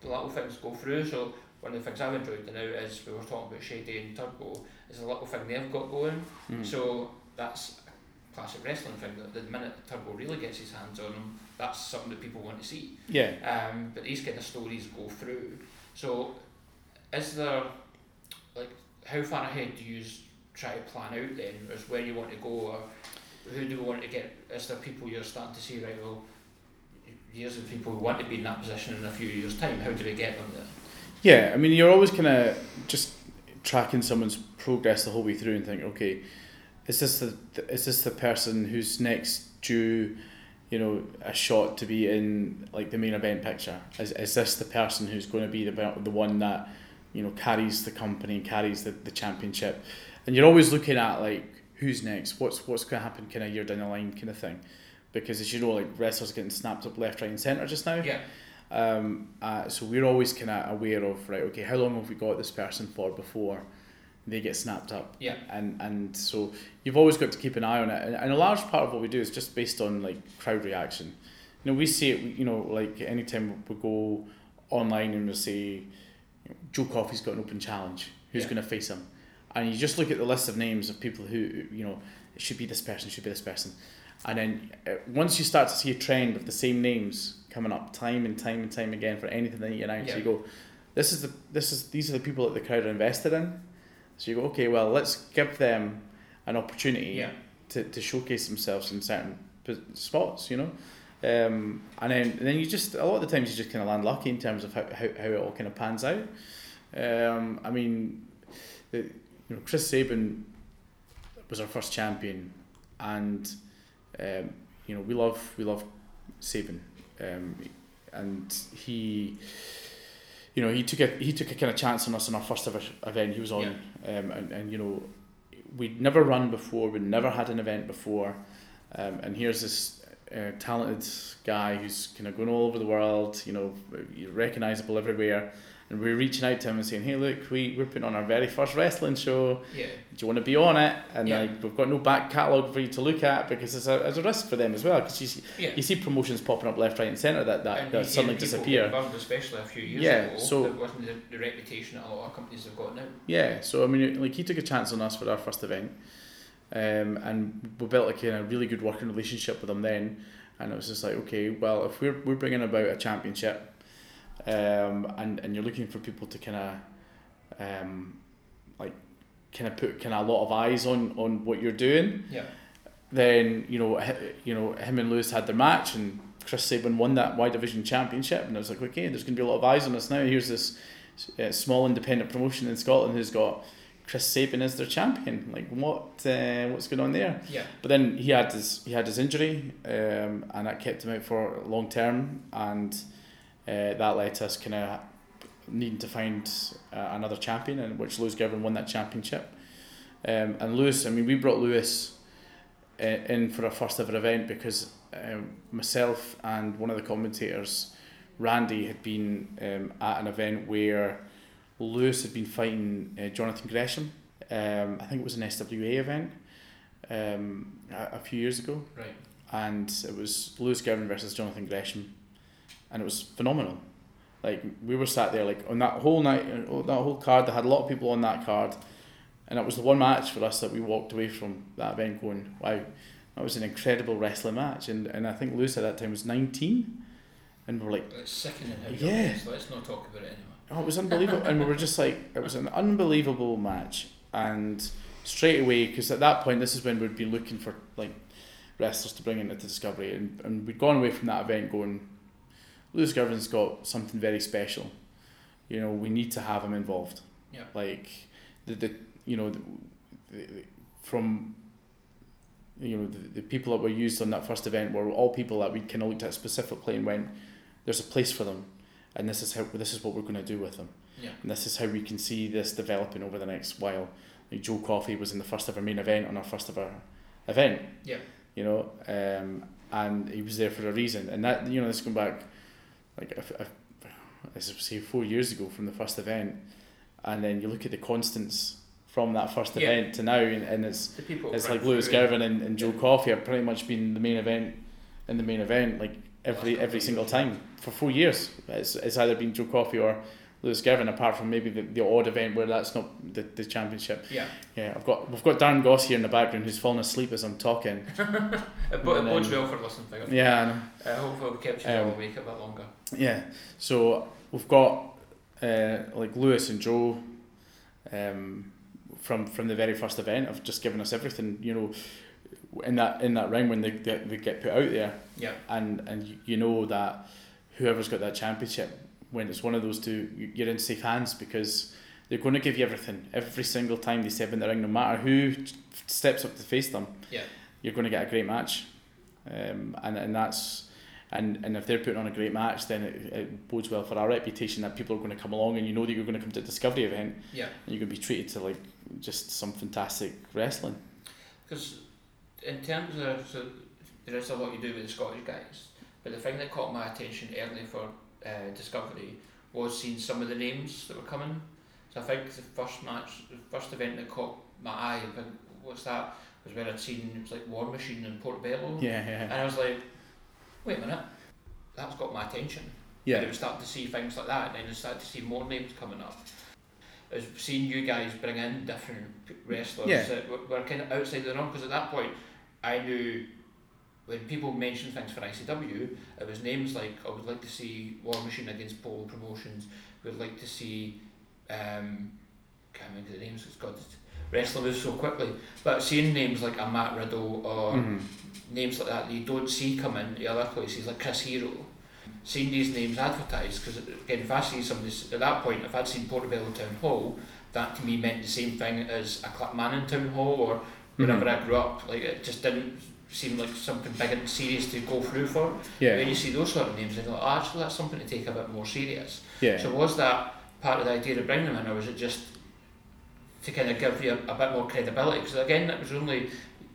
little things go through. So one of the things I've enjoyed now is we were talking about Shady and Turbo is a little thing they've got going. Mm. So that's a classic wrestling thing that the minute Turbo really gets his hands on him, that's something that people want to see. yeah, Um, but these kind of stories go through. So, is there like how far ahead do you try to plan out then, as where you want to go, or who do you want to get? Is there people you're starting to see right? Well, years of people who want to be in that position in a few years' time. How do we get them there? Yeah. I mean, you're always kind of just tracking someone's progress the whole way through and think, okay, is this the is this the person who's next due? You know, a shot to be in like the main event picture. Is, is this the person who's going to be the the one that you know carries the company, and carries the, the championship, and you're always looking at like who's next, what's what's going to happen, kind of year down the line, kind of thing, because as you know, like wrestlers getting snapped up left, right, and centre just now. Yeah, Um, uh, so we're always kind of aware of right. Okay, how long have we got this person for before they get snapped up? yeah, And and so you've always got to keep an eye on it. And, and a large part of what we do is just based on like crowd reaction. You know, we see it. You know, like anytime we go online and we say, you know, Joe Coffey's got an open challenge. Who's Yeah. going to face him? And you just look at the list of names of people who you know it should be this person, should be this person, and then uh, once you start to see a trend of the same names coming up time and time and time again for anything that you announce, Yeah. you go, this is the this is these are the people that the crowd are invested in. So you go, okay, well, let's give them an opportunity yeah, to, to showcase themselves in certain p- spots, you know. Um, and then and then you just a lot of the times you just kind of land lucky in terms of how, how, how it all kind of pans out. Um, I mean, the, you know, Chris Sabin was our first champion, and um, you know we love we love Sabin, um, and he. You know, he took a he took a kind of chance on us in our first ever event he was on, um, and, and you know, we'd never run before, we'd never had an event before, um, and here's this uh, talented guy who's kind of going all over the world, you know, recognizable everywhere, and we're reaching out to him and saying, "Hey, look, we we're putting on our very first wrestling show. Yeah. Do you want to be on it?" And Yeah. like we've got no back catalogue for you to look at because it's a, it's a risk for them as well. Because you see, Yeah. you see promotions popping up left, right, and centre that that, And that suddenly disappear. burned, especially a few years Yeah, ago. so- that wasn't the, the reputation that a lot of companies have got now. Yeah, so I mean, like he took a chance on us for our first event, um, and we built like a really good working relationship with him then, and it was just like, okay, well, if we're we're bringing about a championship, um, and and you're looking for people to kind of, um, like, kind of put kind of a lot of eyes on on what you're doing, Yeah. then you know, you know, him and Lewis had their match, and Chris Sabin won that Y Division championship, and I was like, okay, there's going to be a lot of eyes on us now. Here's this uh, small independent promotion in Scotland who's got Chris Sabin as their champion. Like, what uh, what's going on there? Yeah. But then he had his he had his injury, um, and that kept him out for long term, and uh, that led to us kind of needing to find uh, another champion, and which Lewis Girvan won that championship. Um, and Lewis, I mean, we brought Lewis uh, in for our first ever event because um, myself and one of the commentators, Randy, had been um, at an event where Lewis had been fighting uh, Jonathan Gresham. Um, I think it was an SWA event um, a, a few years ago, Right. and it was Lewis Girvan versus Jonathan Gresham, and it was phenomenal. Like we were sat there, like on that whole night, that whole card. They had a lot of people on that card, and it was the one match for us that we walked away from that event going, "Wow, that was an incredible wrestling match." And and I think Lewis at that time was nineteen, and we we're like, It's sickening how Yeah. so let's not talk about it anymore. Oh, it was unbelievable, and we were just like, it was an unbelievable match, and straight away, because at that point, this is when we'd been looking for like wrestlers to bring into Discovery, and, and we'd gone away from that event going, Lewis Girvan's got something very special, you know, we need to have him involved. Yeah. Like the the you know the, the, from you know the, the people that were used on that first event were all people that we kind of looked at specifically and went, there's a place for them, and this is how this is what we're going to do with them. Yeah. And this is how we can see this developing over the next while. Like Joe Coffey was in the first ever main event on our first ever event. Yeah. You know, um, and he was there for a reason. And that you know, this going back like if, if, I say four years ago from the first event, and then you look at the constants from that first Yeah. event to now, and, and it's The it's like Lewis Girvan and, and Joe Coffey have pretty much been the main event in the main event like every Last every single time for four years. It's, it's either been Joe Coffey or Lewis Girvan, apart from maybe the, the odd event where that's not the, the championship. Yeah. Yeah, I've got we've got Darren Goss here in the background who's falling asleep as I'm talking. It, bo- it And bodes well for listening figure. Yeah, I know. Uh, hopefully we've kept you Um, awake a bit longer. Yeah, so we've got uh, like Lewis and Joe um, from from the very first event have just given us everything. You know, in that in that ring when they, they, they get put out there, Yeah. and and you- know that whoever's got that championship, when it's one of those two, you- you're in safe hands because they're going to give you everything every single time they step in the ring, no matter who steps up to face them. Yeah. You're going to get a great match, um, and and that's. And, and if they're putting on a great match, then it, it bodes well for our reputation that people are going to come along and you know that you're going to come to a Discovery event Yeah. and you're going to be treated to like just some fantastic wrestling. Because in terms of so there is a lot you do with the Scottish guys, but the thing that caught my attention early for uh, Discovery was seeing some of the names that were coming. So I think the first match, the first event that caught my eye, but what's that? Was where I'd seen it was like War Machine in Portobello, Yeah, yeah, and I was like, wait a minute, that's got my attention. Yeah, it was starting to see things like that, and then I started to see more names coming up. I was seeing you guys bring in different wrestlers Yeah. that were, were kind of outside the norm, because at that point, I knew when people mentioned things for ICW, it was names like I would like to see War Machine against Pole Promotions, would like to see, um, can't remember the names, it's got wrestling moves so quickly, but seeing names like a Matt Riddle or Mhm. names like that that you don't see coming to other places, like Chris Hero. Seeing these names advertised, because again, if I see somebody at that point, if I'd seen Portobello Town Hall, that to me meant the same thing as a Clackmannan Town Hall or wherever I grew up. Like it just didn't seem like something big and serious to go through for. yeah, When you see those sort of names, and you're oh, actually, that's something to take a bit more serious. yeah. So was that part of the idea of bringing them in, or was it just to kind of give you a, a bit more credibility? Because again, it was only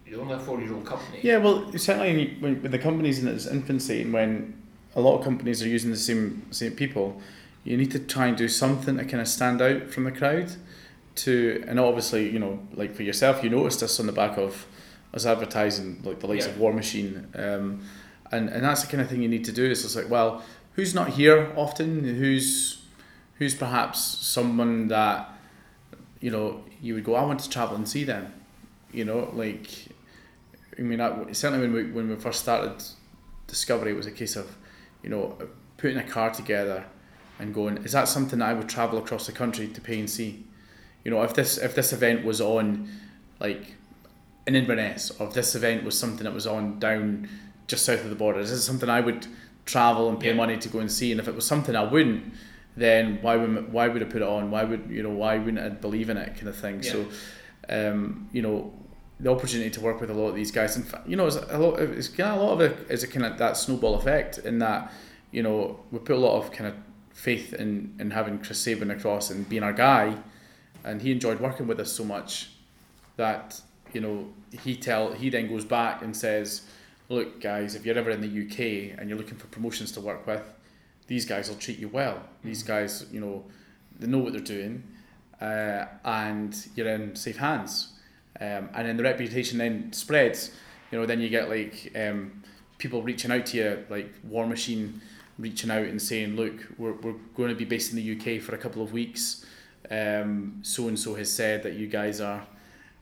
you're only a four-year-old company. Yeah, well, certainly when, when the company's in its infancy and when a lot of companies are using the same same people, you need to try and do something to kind of stand out from the crowd. To and obviously, you know, like for yourself, you noticed this on the back of us advertising like the likes Yeah. of War Machine, um, and and that's the kind of thing you need to do. It's just like, well, who's not here often? Who's who's perhaps someone that you know you would go, I want to travel and see them. You know, like I mean, I, certainly when we when we first started Discovery, it was a case of you know putting a car together and going, is that something that I would travel across the country to pay and see? You know, if this if this event was on like in Inverness, or if this event was something that was on down just south of the border, is this something I would travel and pay Yeah. money to go and see? And if it was something I wouldn't, then why would why would I put it on? Why would you know why wouldn't I believe in it kind of thing? So, um, you know, the opportunity to work with a lot of these guys, and you know, it's a lot. Of, it's kind of a lot of it is a kind of that snowball effect in that you know we put a lot of kind of faith in in having Chris Sabin across and being our guy, and he enjoyed working with us so much that you know he tell he then goes back and says, look guys, if you're ever in the UK and you're looking for promotions to work with, these guys will treat you well. These guys, you know, they know what they're doing, uh, and you're in safe hands. Um, and then the reputation then spreads. You know, then you get like um, people reaching out to you, like War Machine reaching out and saying, look, we're, we're going to be based in the UK for a couple of weeks. Um, so and so has said that you guys are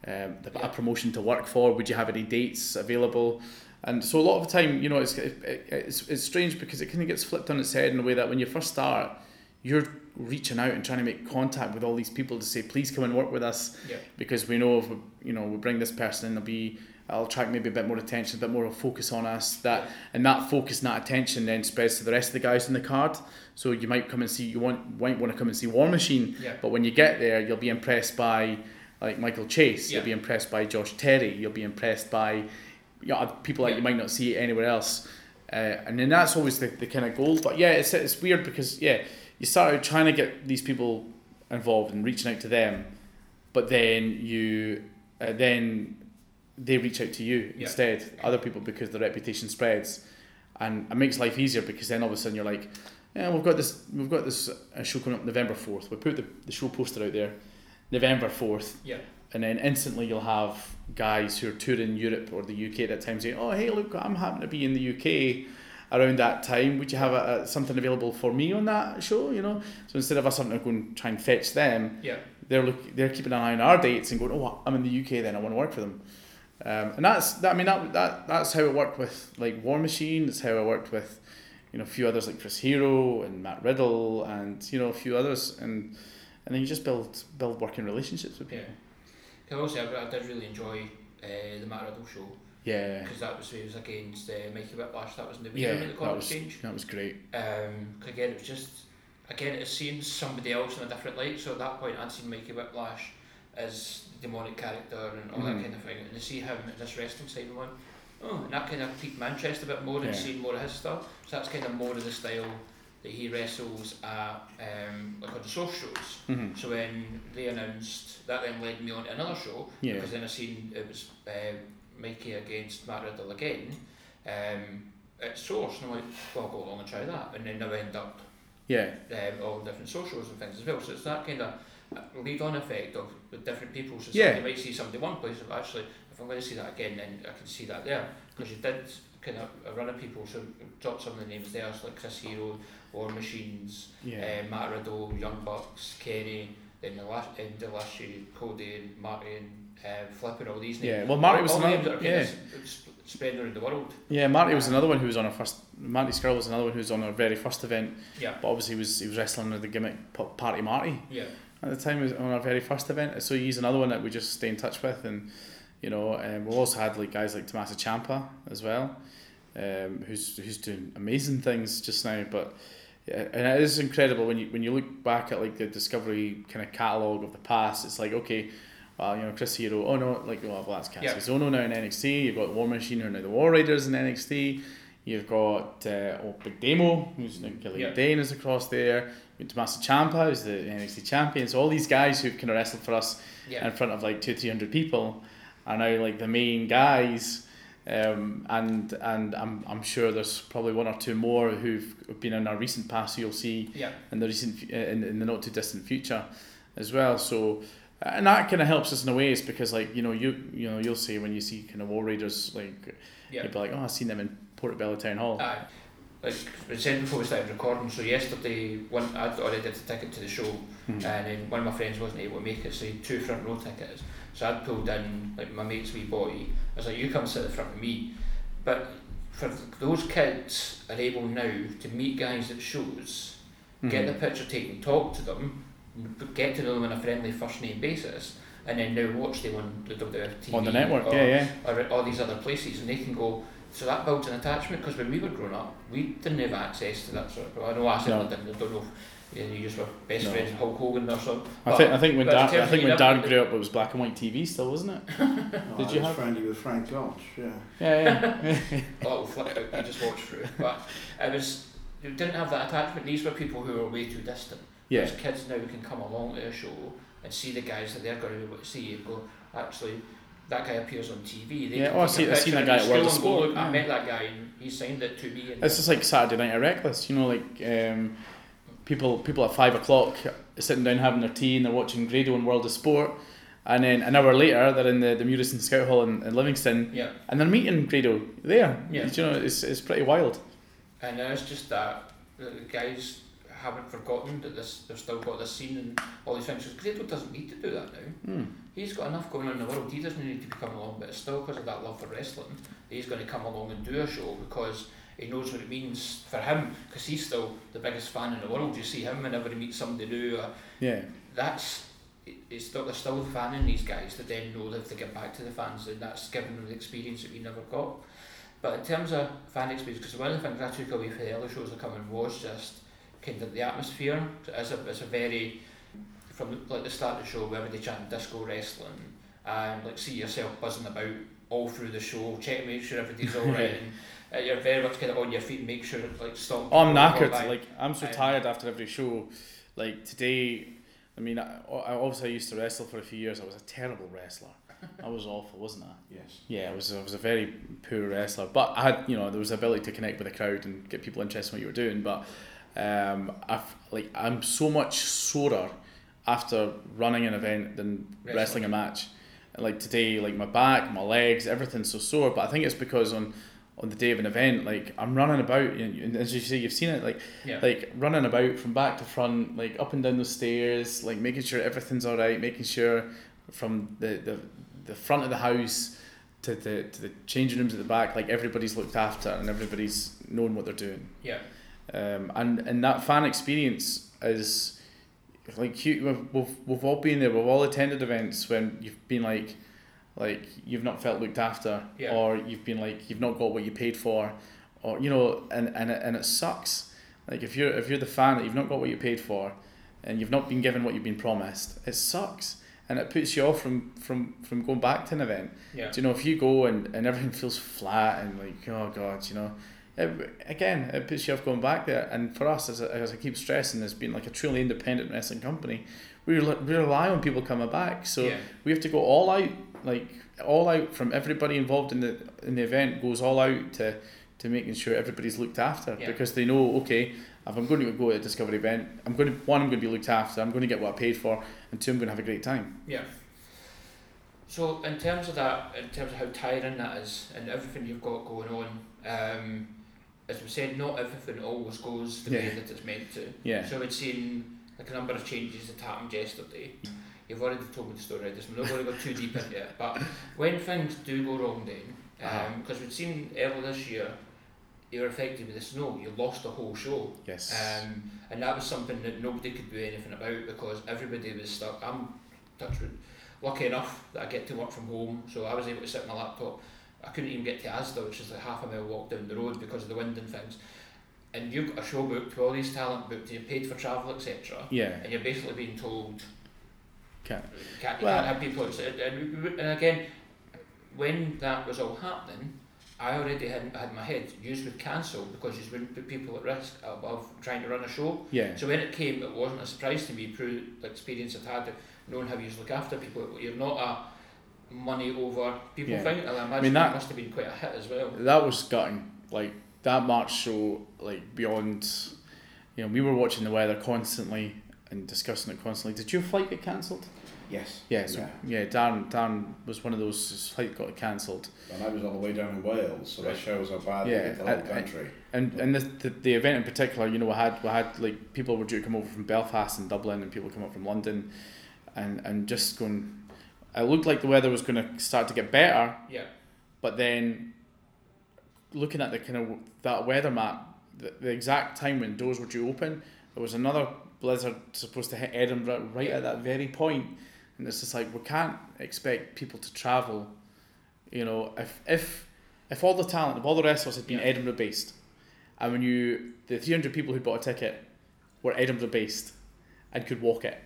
um, the, a promotion to work for. Would you have any dates available? And so a lot of the time, you know, it's it, it- it's, it's strange because it kind of gets flipped on its head in a way that when you first start, you're reaching out and trying to make contact with all these people to say, please come and work with us Yeah. because we know if we, you know we bring this person in, there'll be I'll attract maybe a bit more attention, a bit more of focus on us. That and that focus and that attention then spreads to the rest of the guys in the card. So you might come and see you want might want to come and see War Machine, Yeah. but when you get there, you'll be impressed by like Michael Chase. Yeah. You'll be impressed by Josh Terry. You'll be impressed by you know, people that Yeah. you might not see anywhere else. Uh, and then that's always the, the kind of goal. But yeah, it's, it's weird because yeah, you start out trying to get these people involved and reaching out to them, but then you uh, then they reach out to you Yeah. instead, other people because the reputation spreads, and it makes life easier because then all of a sudden you're like, yeah, we've got this we've got this uh, show coming up November fourth. We put the, the show poster out there, November fourth, Yeah. And then instantly you'll have guys who are touring Europe or the UK at that time saying, "Oh, hey, look, I'm happen to be in the UK around that time. Would you have a, a, something available for me on that show?" You know, so instead of us having to go and try and fetch them, Yeah. they're look they're keeping an eye on our dates and going, "Oh, I'm in the UK, then I want to work for them." Um, and that's that. I mean, that, that that's how it worked with like War Machine. It's how I worked with, you know, a few others like Chris Hero and Matt Riddle and you know a few others and. And then you just build build working relationships with people. Cause also, I, I did really enjoy uh, the Matt Riddle show Yeah. because that was it was against uh, Mikey Whiplash. That was in the Yeah, Wii yeah, the was Exchange. that was great. Um, 'cause again, it was just again it's seeing somebody else in a different light. So at that point, I'd seen Mikey Whiplash as the demonic character and all Mhm. that kind of thing, and to see him in this wrestling side of one, oh, and that kind of piqued my interest a bit more Yeah. and seeing more of his stuff. So that's kind of more of the style that he wrestles at um, like on the soft shows. Mm-hmm. So when they announced that, then led me on to another show Yeah. because then I seen it was uh, Mikey against Matt Riddle again um, at Source, and I'm like, well, I'll go along and try that, and then I end up Yeah. um, all different socials and things as well. So it's that kind of lead on effect of with different people. So Yeah. somebody might see somebody one place, but actually, if I'm going to see that again, then I can see that there because you did kind of a run of people. So drop some of the names there, so like Chris Hero, War Machines, Yeah. uh, Matt Riddle, Young Bucks, Kenny. Then the last in the last year, Cody and Martin, uh, flipping all these names. Yeah, well, Marty was all another- names that are kind yeah. spread around the world. Yeah, Marty was another one who was on our first. Marty Scurll was another one who was on our very first event, Yeah, but obviously he was he was wrestling under the gimmick Party Marty yeah, at the time. Was on our very first event, so he's another one that we just stay in touch with, and you know, um, we've also had like guys like Tommaso Ciampa as well, um, who's who's doing amazing things just now. But yeah, and it is incredible when you when you look back at like the Discovery kind of catalogue of the past. It's like okay. Well, you know, Chris Hero, oh no, like, well, well that's Cassius Ohno now in NXT. You've got War Machine, who are now the War Raiders in NXT. You've got uh, oh, Big Damo, who's now Killian Yeah. Dain is across there. You've got Tommaso Ciampa, who's the NXT champion. So all these guys who've kind of wrestled for us yeah. in front of like two, three hundred people are now like the main guys Um, and and I'm, I'm sure there's probably one or two more who've been in our recent past you'll see Yeah. in the recent in, in the not too distant future as well so and that kind of helps us in a way is because like you know you you know you'll see when you see kind of war raiders like Yeah. you'll be like oh I've seen them in Portobello Town Hall Aye. Like we said before we started recording, so yesterday one I'd already did the ticket to the show Mhm. and then one of my friends wasn't able to make it, so he had two front row tickets. So I'd pulled in like my mate's wee boy. I was like, You come sit in front of me but for those kids are able now to meet guys at shows, get mm-hmm. the picture taken, talk to them, get to know them on a friendly first name basis, and then now watch them on the WWF TV on the network or, yeah yeah or all these other places, and they can go. So that builds an attachment because when we were growing up, we didn't have access to that sort of. I know I certainly No. didn't. I don't know if you, know, you just were best No. friends with Hulk Hogan or something. I think I think when Dad I think when you Darren never- grew up it was black and white TV still wasn't it Oh, Did I you was have- friendly with Frank Gotch, yeah. yeah yeah a little flick out you just watched through. But it was you didn't have that attachment. These were people who were way too distant. yeah Whereas kids now can come along to a show and see the guys that they're going to be able to see and go, actually, that guy appears on TV. They Yeah, can oh, I take see- a I seen that guy in at the World of school go, Sport, Look, I met that guy and he signed it to me. And It's just like Saturday Night at Reckless, you know, like um, people people at five o'clock sitting down having their tea and they're watching Grado and World of Sport, and then an hour later they're in the the Murieston Scout Hall in, in Livingston yeah, and they're meeting Grado there. Yeah. you know, it's it's pretty wild. and it's just that the guys haven't forgotten that this they've still got this scene and all these things. Because Grado doesn't need to do that now. Hmm. He's got enough going on in the world. He doesn't need to be coming along, but it's still because of that love for wrestling. He's going to come along and do a show because he knows what it means for him. Because he's still the biggest fan in the world. You see him whenever he meets somebody new. Uh, Yeah, that's it- it's still they're still fanning these guys that then know that if they get back to the fans, then that's giving them the experience that we never got. But in terms of fan experience, because one of the things I took away from the early shows that come in was just kind of the atmosphere. It's a, it's a very from like the start of the show, where they chant disco wrestling, and like see yourself buzzing about all through the show, check make sure everything's all right, and uh, you're very much kind of on your feet, make sure like stop. oh, I'm people knackered. go. Like I'm so Um, tired after every show. Like today, I mean, I, I obviously I used to wrestle for a few years. I was a terrible wrestler. I was awful, wasn't I? Yes. Yeah, I was I was a very poor wrestler, but I had you know there was the ability to connect with the crowd and get people interested in what you were doing. But um, I've like I'm so much sorer after running an event than Wrestling. wrestling, a match. Like today, like my back, my legs, everything's so sore. But I think it's because on on the day of an event, like I'm running about, and as you say, you've seen it, like yeah. like running about from back to front, like up and down the stairs, like making sure everything's all right, making sure from the, the, the front of the house to the, to the changing rooms at the back, like everybody's looked after and everybody's knowing what they're doing. yeah. Um, and, and that fan experience is like you, we've, we've, we've all been there, we've all attended events when you've been like, like you've not felt looked after. Yeah. or you've been like you've not got what you paid for. Or you know and, and, it, and it sucks. Like if you're if you're the fan that you've not got what you paid for and you've not been given what you've been promised it sucks. And it puts you off from from from going back to an event. Yeah. do you know if you go and, and everything feels flat and like oh god you know. It, again it puts you off going back there. And for us as, I- as I keep stressing as being like a truly independent wrestling company we, rel- we rely on people coming back so yeah. we have to go all out like all out from everybody involved in the in the event goes all out to to making sure everybody's looked after Yeah. because they know okay if I'm going to go to a discovery event I'm going to one I'm going to be looked after I'm going to get what I paid for and two I'm going to have a great time Yeah. So in terms of that, in terms of how tiring that is, and everything you've got going on, um, as we said, not everything always goes the way that it's meant to. yeah So we'd seen like a number of changes that happened yesterday. You've already told me the story, right? So I'm not going to go too deep into it. But when things do go wrong, then Uh-huh. because we'd seen earlier this year, you were affected with the snow. You lost the whole show. yes Um, and that was something that nobody could do anything about because everybody was stuck. I'm touch wood, lucky enough that I get to work from home, so I was able to sit on my laptop. I couldn't even get to Asda, which is like half a mile walk down the road because of the wind and things. And you've got a show booked with all these talent booked, and you're paid for travel, etc. yeah And you're basically being told Can't- you can't, you Well- can't have people. And, and again, when that was all happening, I already had had my head, you would cancel because you wouldn't put people at risk of, trying to run a show. yeah So when it came, it wasn't a surprise to me through the experience I've had, knowing how you look after people. You're not a money over people Yeah. thing, and I imagine mean, that, that- must have been quite a hit as well. that was gutting. Like that March show, like beyond, you know, we were watching the weather constantly and discussing it constantly. Did your flight get cancelled? Yes. Yeah, so, yeah. Darren, Darren was one of those. His flight got cancelled, And I was on the way down in Wales, so that shows how bad Yeah, they the whole country. and and the, the the event in particular, you know, we had we had like people were due to come over from Belfast and Dublin, and people come up from London, and and just going. It looked like the weather was going to start to get better, Yeah, but then looking at the kind of that weather map, the, the exact time when doors were due open, there was another blizzard supposed to hit Edinburgh right at that very point, and it's just like we can't expect people to travel. You know, if if if all the talent, if all the wrestlers had been Yeah. Edinburgh based, and when you the three hundred people who bought a ticket were Edinburgh based and could walk it,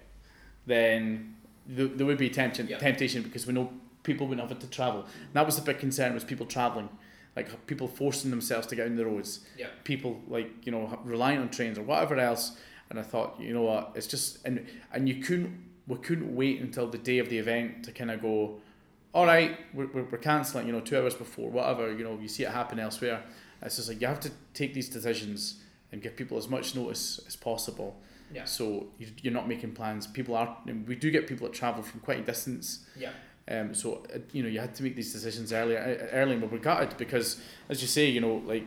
then there, there would be temptation Yeah. temptation because we know people wouldn't have to travel. And that was the big concern was people travelling, like people forcing themselves to get on the roads. yeah, People like you know relying on trains or whatever else. And I thought, you know what, it's just and and you couldn't we couldn't wait until the day of the event to kind of go, all right, we're, we're, we're cancelling. You know, two hours before, whatever. You know, you see it happen elsewhere. It's just like you have to take these decisions and give people as much notice as possible. yeah, So you, you're not making plans. People are. We do get people that travel from quite a distance. yeah, Um, so uh, you know you had to make these decisions earlier, uh, early, but we gutted because, as you say, you know, like,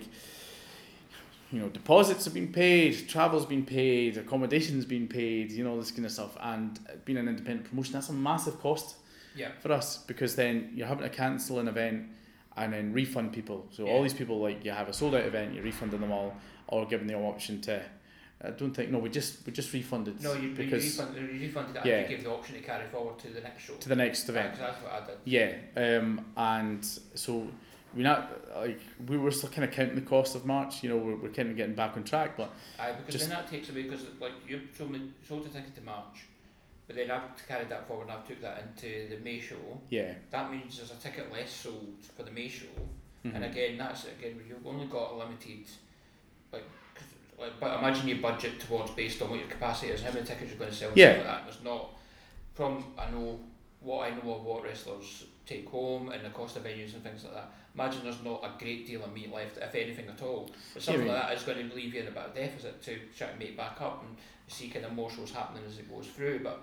you know, deposits have been paid, travel's been paid, accommodations been paid, you know, this kind of stuff, and being an independent promotion, that's a massive cost yeah, for us because then you're having to cancel an event and then refund people. So all these people, like, you have a sold out event, you're refunding them all, or giving them the option to. I don't think no, we just we just refunded No, you, because you, refunded, you refunded that Yeah. and you gave the option to carry forward to the next show. to the next event. Yeah, that's what I did. Yeah, um, and so we not like we were still kind of counting the cost of March. You know, we're, we're kind of getting back on track, but Aye, because Just- then that takes away because like you sold me sold a ticket to March, but then I've carried that forward and I've took that into the May show. yeah, That means there's a ticket less sold for the May show, mhm. and again that's again you've only got a limited like. Like, but imagine your budget towards based on what your capacity is, how many tickets you're going to sell, Yeah. like that. There's not, from I know what I know of what wrestlers take home and the cost of venues and things like that. Imagine there's not a great deal of meat left, if anything at all. But something Yeah, like that is going to leave you in a bit of deficit to try to make back up and see kind of more shows happening as it goes through. But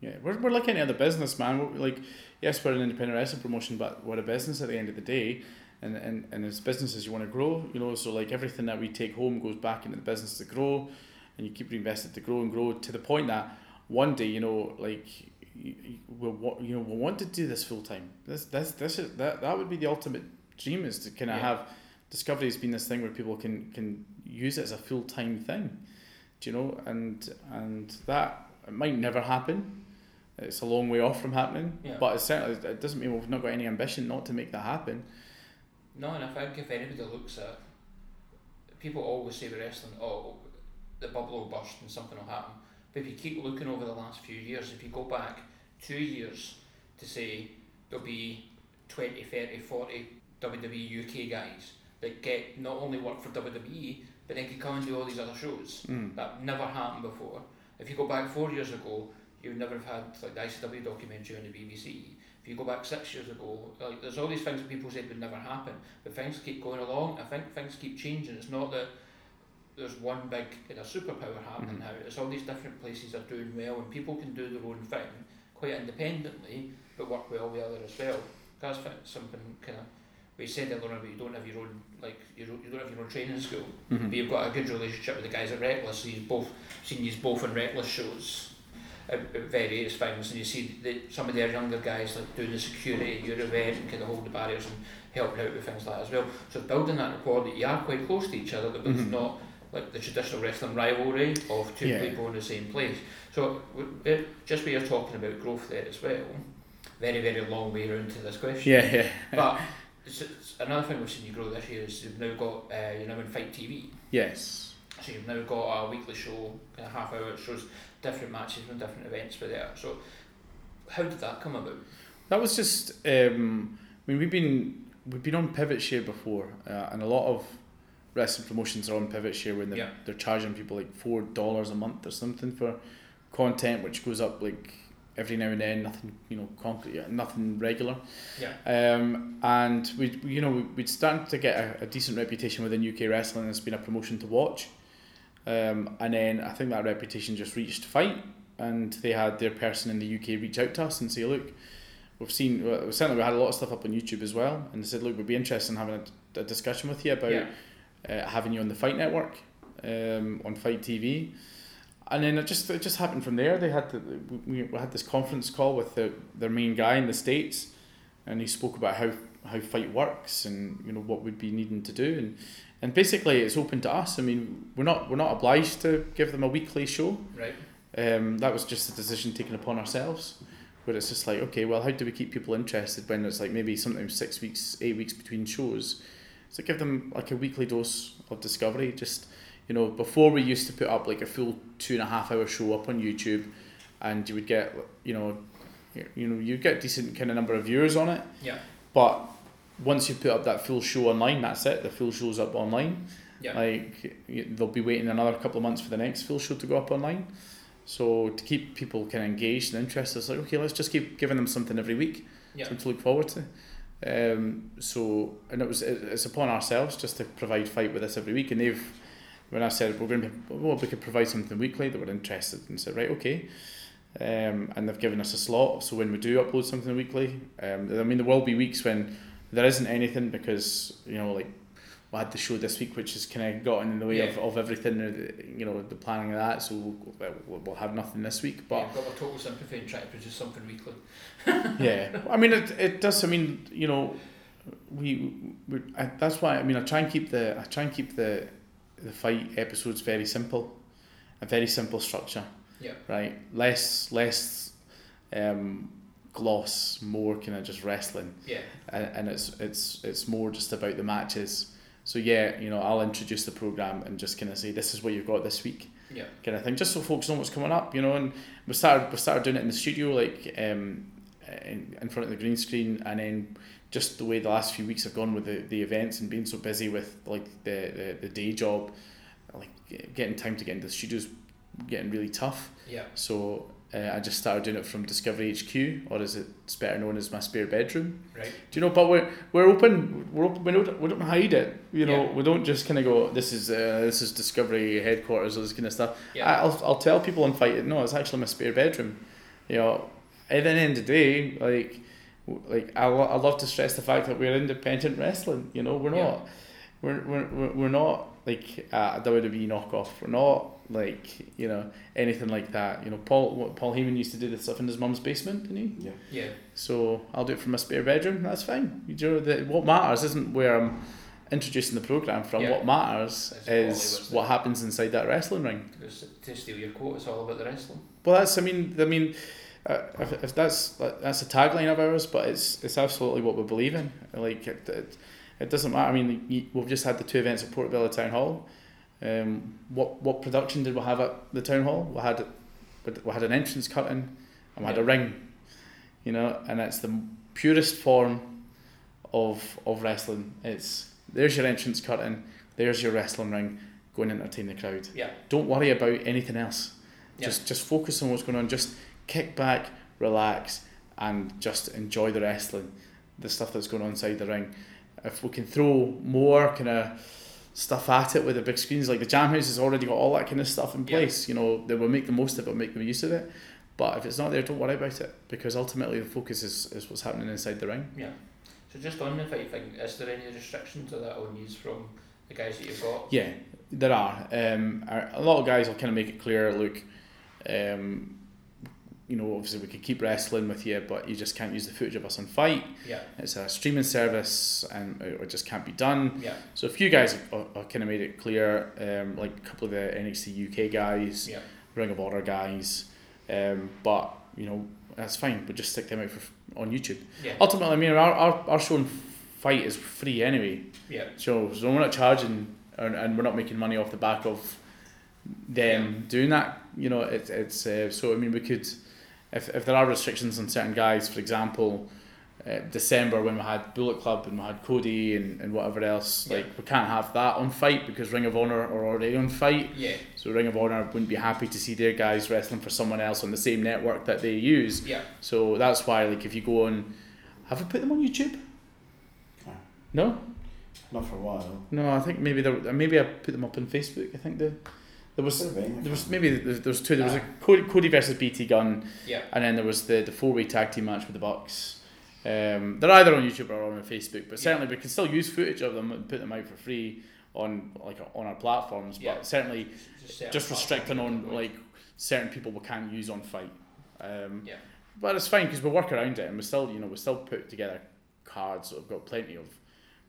yeah, we're we're looking at the business, man. We're, like, yes, we're an independent wrestling promotion, but we're a business at the end of the day. And, and, and as businesses you want to grow, you know, so like everything that we take home goes back into the business to grow, and you keep reinvesting to grow and grow to the point that one day, you know, like we'll you know we'll want to do this full time. This this this is that that would be the ultimate dream is to kind of Yeah. have discovery has been this thing where people can can use it as a full time thing, do you know? And and that it might never happen. It's a long way off from happening, Yeah. but it certainly it doesn't mean we've not got any ambition not to make that happen. No, and I think if anybody looks at people always say with wrestling, oh, the bubble will burst and something will happen. But if you keep looking over the last few years, if you go back two years to say there'll be 20, 30, 40 WWE UK guys that get not only work for WWE, but then can come and do all these other shows. Mm. That never happened before. If you go back four years ago, you would never have had like the ICW documentary on the BBC. If you go back six years ago, like there's all these things that people said would never happen, but things keep going along. I think things keep changing. It's not that there's one big kind of superpower happening Mhm. now. It's all these different places are doing well, and people can do their own thing quite independently, but work well with other as well. That's something kind of we said earlier but you don't have your own like you don't, you don't have your own training school. Mhm. But you've got a good relationship with the guys at Reckless. So you've both seen you both in Reckless shows at, at various things, and you see the, some of their younger guys like doing the security at your event and kind of hold the barriers and helping out with things like that as well. So building that rapport that you are quite close to each other, but it's Mhm. not like the traditional wrestling rivalry of two Yeah. people in the same place. So just where you're talking about growth there as well, very very long way around to this question. Yeah, yeah. But it's, it's another thing we've seen you grow this year is you've now got uh, you're now in Fight TV. Yes. So you've now got a weekly show, of half hour, shows different matches and different events for there. So how did that come about? That was just. Um, I mean, we've been we've been on Pivot Share before, uh, and a lot of wrestling promotions are on Pivot Share when they're, Yeah. they're charging people like four dollars a month or something for content, which goes up like every now and then, nothing you know concrete, nothing regular. Yeah. Um, and we, you know, we'd started to get a, a decent reputation within UK wrestling. It's been a promotion to watch. Um, and then I think that reputation just reached Fight, and they had their person in the UK reach out to us and say, look, we've seen well, certainly we had a lot of stuff up on YouTube as well, and they said, look, we'd be interested in having a, a discussion with you about Yeah. uh, having you on the Fight Network, um, on Fight TV. And then it just it just happened from there. They had the, we, we had this conference call with the, their main guy in the states, and he spoke about how, how fight works and you know what we'd be needing to do and and basically it's open to us. I mean we're not we're not obliged to give them a weekly show. Right. Um, that was just a decision taken upon ourselves, where it's just like okay, well how do we keep people interested when it's like maybe sometimes six weeks, eight weeks between shows. So give them like a weekly dose of discovery. Just you know, before we used to put up like a full two and a half hour show up on YouTube, and you would get you know, you- know, you get decent kind of number of viewers on it. Yeah. But once you put up that full show online, that's it. The full show's up online. Yeah. Like they'll be waiting another couple of months for the next full show to go up online. So to keep people kind of engaged and interested, it's like okay, let's just keep giving them something every week Yeah. something to look forward to. Um, so and it was it, it's upon ourselves just to provide fight with us every week, and they've when I said we're going to well we could provide something weekly, they were interested and said right okay. Um, and they've given us a slot, so when we do upload something weekly, um, I mean there will be weeks when there isn't anything because you know like we had the show this week which has kind of gotten in the way of, Yeah. of everything, uh, you know the planning of that. So we'll, we'll, we'll have nothing this week, but yeah, I've got my total sympathy in trying to produce something weekly. yeah I mean it, it does I mean you know we, we I, that's why I mean I try and keep the I try and keep the the fight episodes very simple a very simple structure Yeah. right less less um gloss more kind of just wrestling Yeah. and, and it's it's it's more just about the matches so yeah you know I'll introduce the program and just kind of say this is what you've got this week Yeah. kind of thing, just so folks know what's coming up, you know. And we started we started doing it in the studio, like um, in, in front of the green screen, and then just the way the last few weeks have gone with the, the events and being so busy with like the, the, the day job, like getting time to get into the studios, getting really tough. Yeah. So uh, I just started doing it from Discovery HQ, or as it's better known as my spare bedroom. Right. Do you know? But we're we're open. We're open. We don't we don't hide it. You know, Yeah. we don't just kind of go. This is uh, this is Discovery headquarters. All this kind of stuff. Yeah. I, I'll I'll tell people and fight. it. No, it's actually my spare bedroom. You know, at the end of the day, like like I, lo- I love to stress the fact that we're independent wrestling. You know, we're not. We're, we're, we're- we're not like a WWE knockoff. We're not like you know anything like that. You know, Paul what, Paul Heyman used to do this stuff in his mum's basement, didn't he? Yeah. Yeah. So I'll do it from my spare bedroom. That's fine. You know, the, what matters isn't where I'm introducing the program from. Yeah. What matters It's is what there. happens inside that wrestling ring. Because to steal your quote, it's all about the wrestling. Well, that's. I mean, I mean, uh, if, if that's that's a tagline of ours, but it's it's absolutely what we believe in. Like it, it, it doesn't matter. I mean, we've just had the two events at Portobello Town Hall. Um, what what production did we have at the town hall? We had we had an entrance curtain, and we had a ring. You know, and it's the purest form of of wrestling. It's there's your entrance curtain, there's your wrestling ring. Go and entertain the crowd. Yeah. Don't worry about anything else. Yeah. Just just focus on what's going on. Just kick back, relax, and just enjoy the wrestling, the stuff that's going on inside the ring. If we can throw more kind of stuff at it with the big screens, like the Jam House has already got all that kind of stuff in Yeah. place. You know, they will make the most of it, make the use of it. But if it's not there, don't worry about it because ultimately the focus is, is what's happening inside the ring. Yeah. So just on the fight thing, is there any restrictions to that on use from the guys that you've got? Yeah, there are. Um, a a lot of guys will kind of make it clear. Look, um, you know, obviously we could keep wrestling with you, but you just can't use the footage of us on fight. Yeah. It's a streaming service, and it just can't be done. Yeah. So a few guys kind of made it clear, um, like a couple of the NXT UK guys, Yeah. Ring of Honor guys, um, but you know that's fine. We'll just stick them out for, on YouTube. Yeah. Ultimately, I mean, our, our, our show and fight is free anyway. Yeah. So, so we're not charging and, and we're not making money off the back of them doing that. You know, it, it's uh, so I mean we could if, if there are restrictions on certain guys, for example, uh, December when we had Bullet Club and we had Cody and, and whatever else. Yeah. Like we can't have that on fight because Ring of Honor are already on fight. Yeah. So Ring of Honor wouldn't be happy to see their guys wrestling for someone else on the same network that they use. Yeah. So that's why like if you go on, have we put them on YouTube? No. No. Not for a while. No, I think maybe there, maybe I put them up on Facebook. I think the there was Could have been, I there was maybe there, there was two. There was a Cody, Cody versus BT Gunn, Yeah. and then there was the the four way tag team match with the Bucks. Um, they're either on YouTube or on Facebook, but Yeah. certainly we can still use footage of them and put them out for free on like on our platforms. Yeah. But certainly Just, just restricting on like certain people we can't use on fight. Um, Yeah. But it's fine because we work around it and we still you know we still put together cards. So we've got plenty of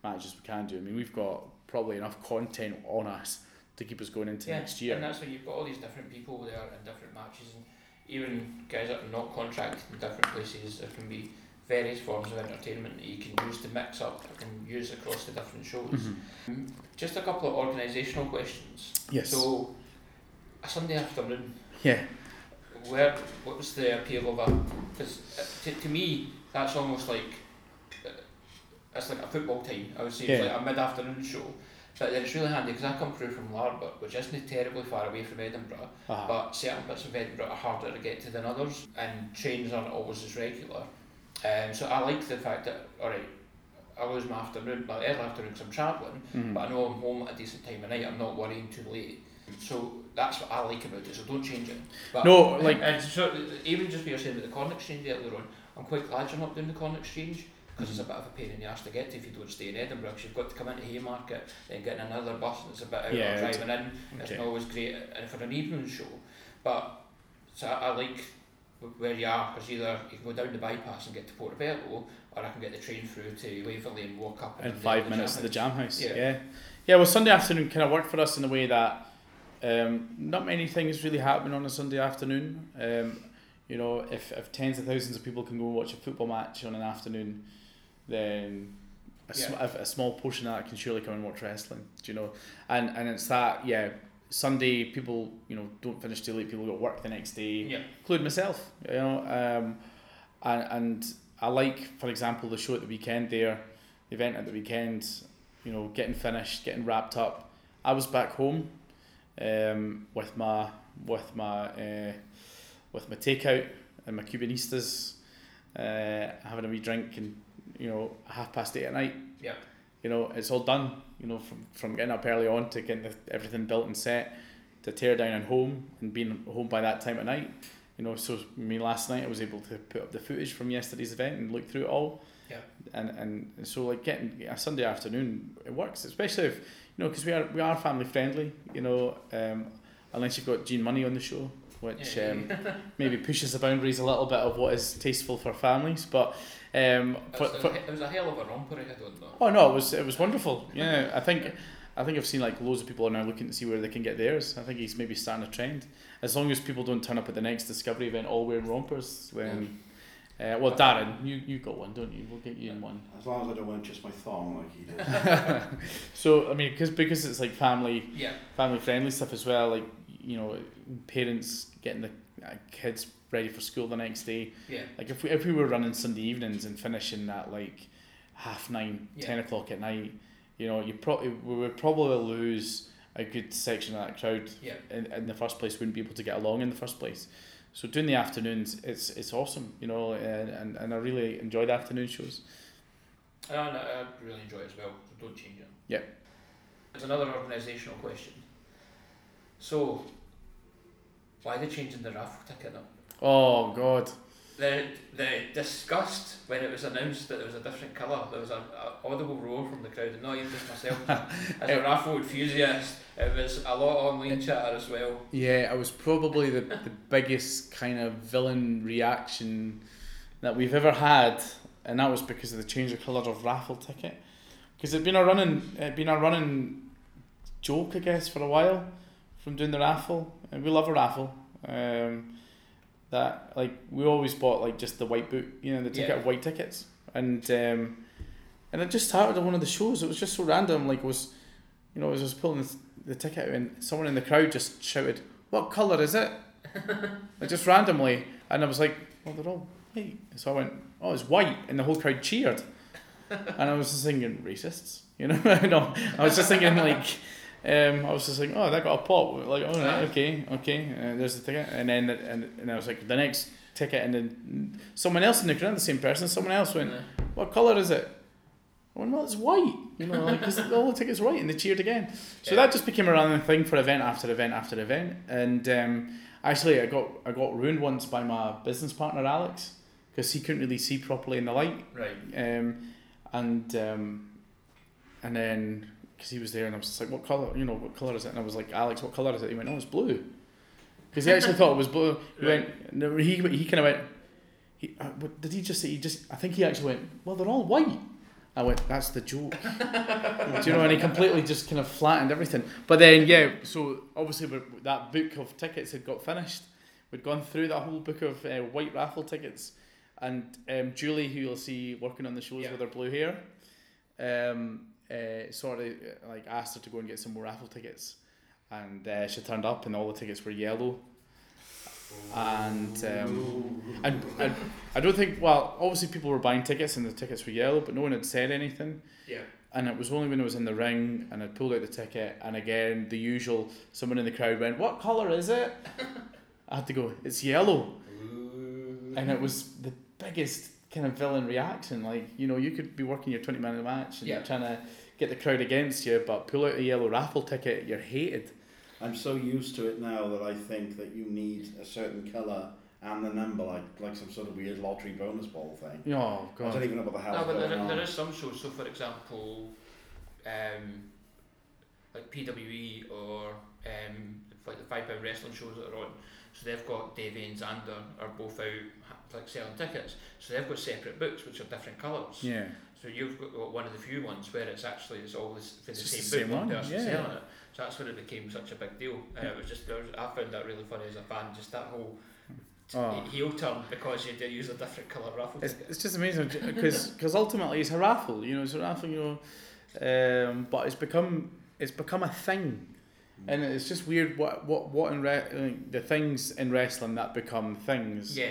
matches we can do. I mean we've got probably enough content on us to keep us going into yeah. next year. And that's why you've got all these different people there in different matches, and even guys that are not contracted in different places. There can be various forms of entertainment that you can use to mix up and use across the different shows. Mhm. Just a couple of organisational questions. Yes. So, a Sunday afternoon, yeah. where what was the appeal of that? Because to, to me, that's almost like uh, it's like a football time. I would say it's like a mid-afternoon show. But it's really handy because I come through from Larbert, which isn't terribly far away from Edinburgh. Uh-huh. But certain bits of Edinburgh are harder to get to than others, and trains aren't always as regular. Um, so I like the fact that alright, I lose my afternoon, my early afternoon because I'm travelling, Mhm. but I know I'm home at a decent time of night. I'm not worrying too late. So that's what I like about it. So don't change it. But No, like- and so even just what you're saying about the corn exchange earlier on, I'm quite glad you're not doing the corn exchange because it's a bit of a pain in the ass to get to if you don't stay in Edinburgh. Because you've got to come into Haymarket, then get in another bus, and it's a bit out Yeah, driving in. It's not always great and for an evening show. But so I, I like where you are because either you can go down the bypass and get to Portobello, or I can get the train through to Waverley and walk up. in five minutes to the Jam jam house. Yeah. Yeah. yeah, Well, Sunday afternoon kind of worked for us in the way that um, not many things really happen on a Sunday afternoon. Um, you know, if, if tens of thousands of people can go and watch a football match on an afternoon, then a, sm- a, a small portion of that can surely come and watch wrestling. Do you know? And and it's that yeah. Sunday people you know don't finish too late. People got work the next day Yeah. including myself. You know, um, and and I like, for example, the show at the weekend there, the event at the weekend. You know, getting finished, getting wrapped up. I was back home, um, with my with my uh, with my takeout and my Cubanistos, uh, having a wee drink and you know half past eight at night. Yeah. You know, it's all done. You know, from from getting up early on to getting the, everything built and set, to tear down and home and being home by that time at night. You know, so me last night I was able to put up the footage from yesterday's event and look through it all. Yeah. And and so like getting a Sunday afternoon it works, especially if you know because we are we are family friendly. You know, um, unless you've got Gene Money on the show, which um, maybe pushes the boundaries a little bit of what is tasteful for families. But um, It for, was, a, it was a hell of a romper, I don't know. oh no, it was it was wonderful. Yeah, I think. I think I've seen like loads of people are now looking to see where they can get theirs. I think he's maybe starting a trend. As long as people don't turn up at the next Discovery event all wearing rompers, then uh, well, Darren, you you got one, don't you? We'll get you in one. As long as I don't wear just my thong like he did. So I mean, because because it's like family Yeah. family friendly stuff as well. Like you know, parents getting the uh, kids ready for school the next day. Yeah. Like if we if we were running Sunday evenings and finishing at like half nine, Yeah. ten o'clock at night, you know, you probably we would probably lose a good section of that crowd Yeah. in, in the first place. Wouldn't be able to get along in the first place. So doing the afternoons, it's it's awesome, you know, and, and, and I really enjoy the afternoon shows. And I, I really enjoy it as well, so don't change it. Yeah. There's another organisational question. So, why are they changing the raffle ticket up? Oh God, The, the disgust when it was announced that there was a different colour, there was an audible roar from the crowd, and not even just myself. As a raffle enthusiast, it was a lot of online chatter as well. Yeah, it was probably the, the biggest kind of villain reaction that we've ever had, and that was because of the change of colour of raffle ticket. Because it'd been a running, it'd been a running joke, I guess, for a while, from doing the raffle, and we love a raffle. Um, that like we always bought like just the white boot, you know, the ticket Yeah. of white tickets, and um, and it just started on one of the shows. It was just so random. Like it was, you know, I was just pulling the, ticket out and someone in the crowd just shouted, "What color is it?" like just randomly, and I was like, "Well, they're all white." So I went, oh, it's white, and the whole crowd cheered. and I was just thinking, racists, you know? no, I was just thinking like, um, I was just like, oh, that got a pop. Like, all right, okay, okay, uh, there's the ticket, and then and, and I was like, the next ticket, and then someone else in the crowd, the same person, someone else went, what color is it? I went, well, it's white, you know, like because all the tickets white, and they cheered again. So Yeah. that just became a random thing for event after event after event, and um, actually, I got I got ruined once by my business partner Alex because he couldn't really see properly in the light, Right. um, and um, and then because he was there, and I was just like, what color, you know, what color is it? And I was like, Alex, what color is it? He went, oh, it's blue, because he actually thought it was blue. He Right. went, no, he he kind of went. He, uh, what, did he just say? He just. I think he actually went. Well, they're all white. I went. That's the joke. Do you know? And he completely just kind of flattened everything. But then, yeah. So obviously, that book of tickets had got finished. We'd gone through that whole book of uh, white raffle tickets, and um, Julie, who you'll see working on the shows Yeah. with her blue hair, um, uh, sort of uh, like asked her to go and get some more raffle tickets, and uh, she turned up, and all the tickets were yellow. And um, and, and I don't think well obviously people were buying tickets and the tickets were yellow but no one had said anything Yeah. and it was only when I was in the ring and I pulled out the ticket and again the usual someone in the crowd went what colour is it I had to go it's yellow and it was the biggest kind of villain reaction like you know you could be working your 20 minute match and Yeah. you're trying to get the crowd against you but pull out a yellow raffle ticket you're hated I'm so used to it now that I think that you need a certain colour and the number, like like some sort of weird lottery bonus ball thing. oh God. I don't even know what the hell. No, but going there, on. there is some shows. So, for example, um, like PWE or um, like the five pound wrestling shows that are on. So they've got Davey and Xander are both out like selling tickets. So they've got separate books which are different colours. yeah So you've got one of the few ones where it's actually it's all this, for the same the book, same one one, person yeah. selling it. So that's when it became such a big deal. And it was just was, I found that really funny as a fan. Just that whole Oh. heel turn because you did use a different colour raffle It's, it's just amazing because ultimately it's a raffle, you know, it's a raffle, you know, um, but it's become it's become a thing, and it's just weird what what what in re- the things in wrestling that become things, Yeah.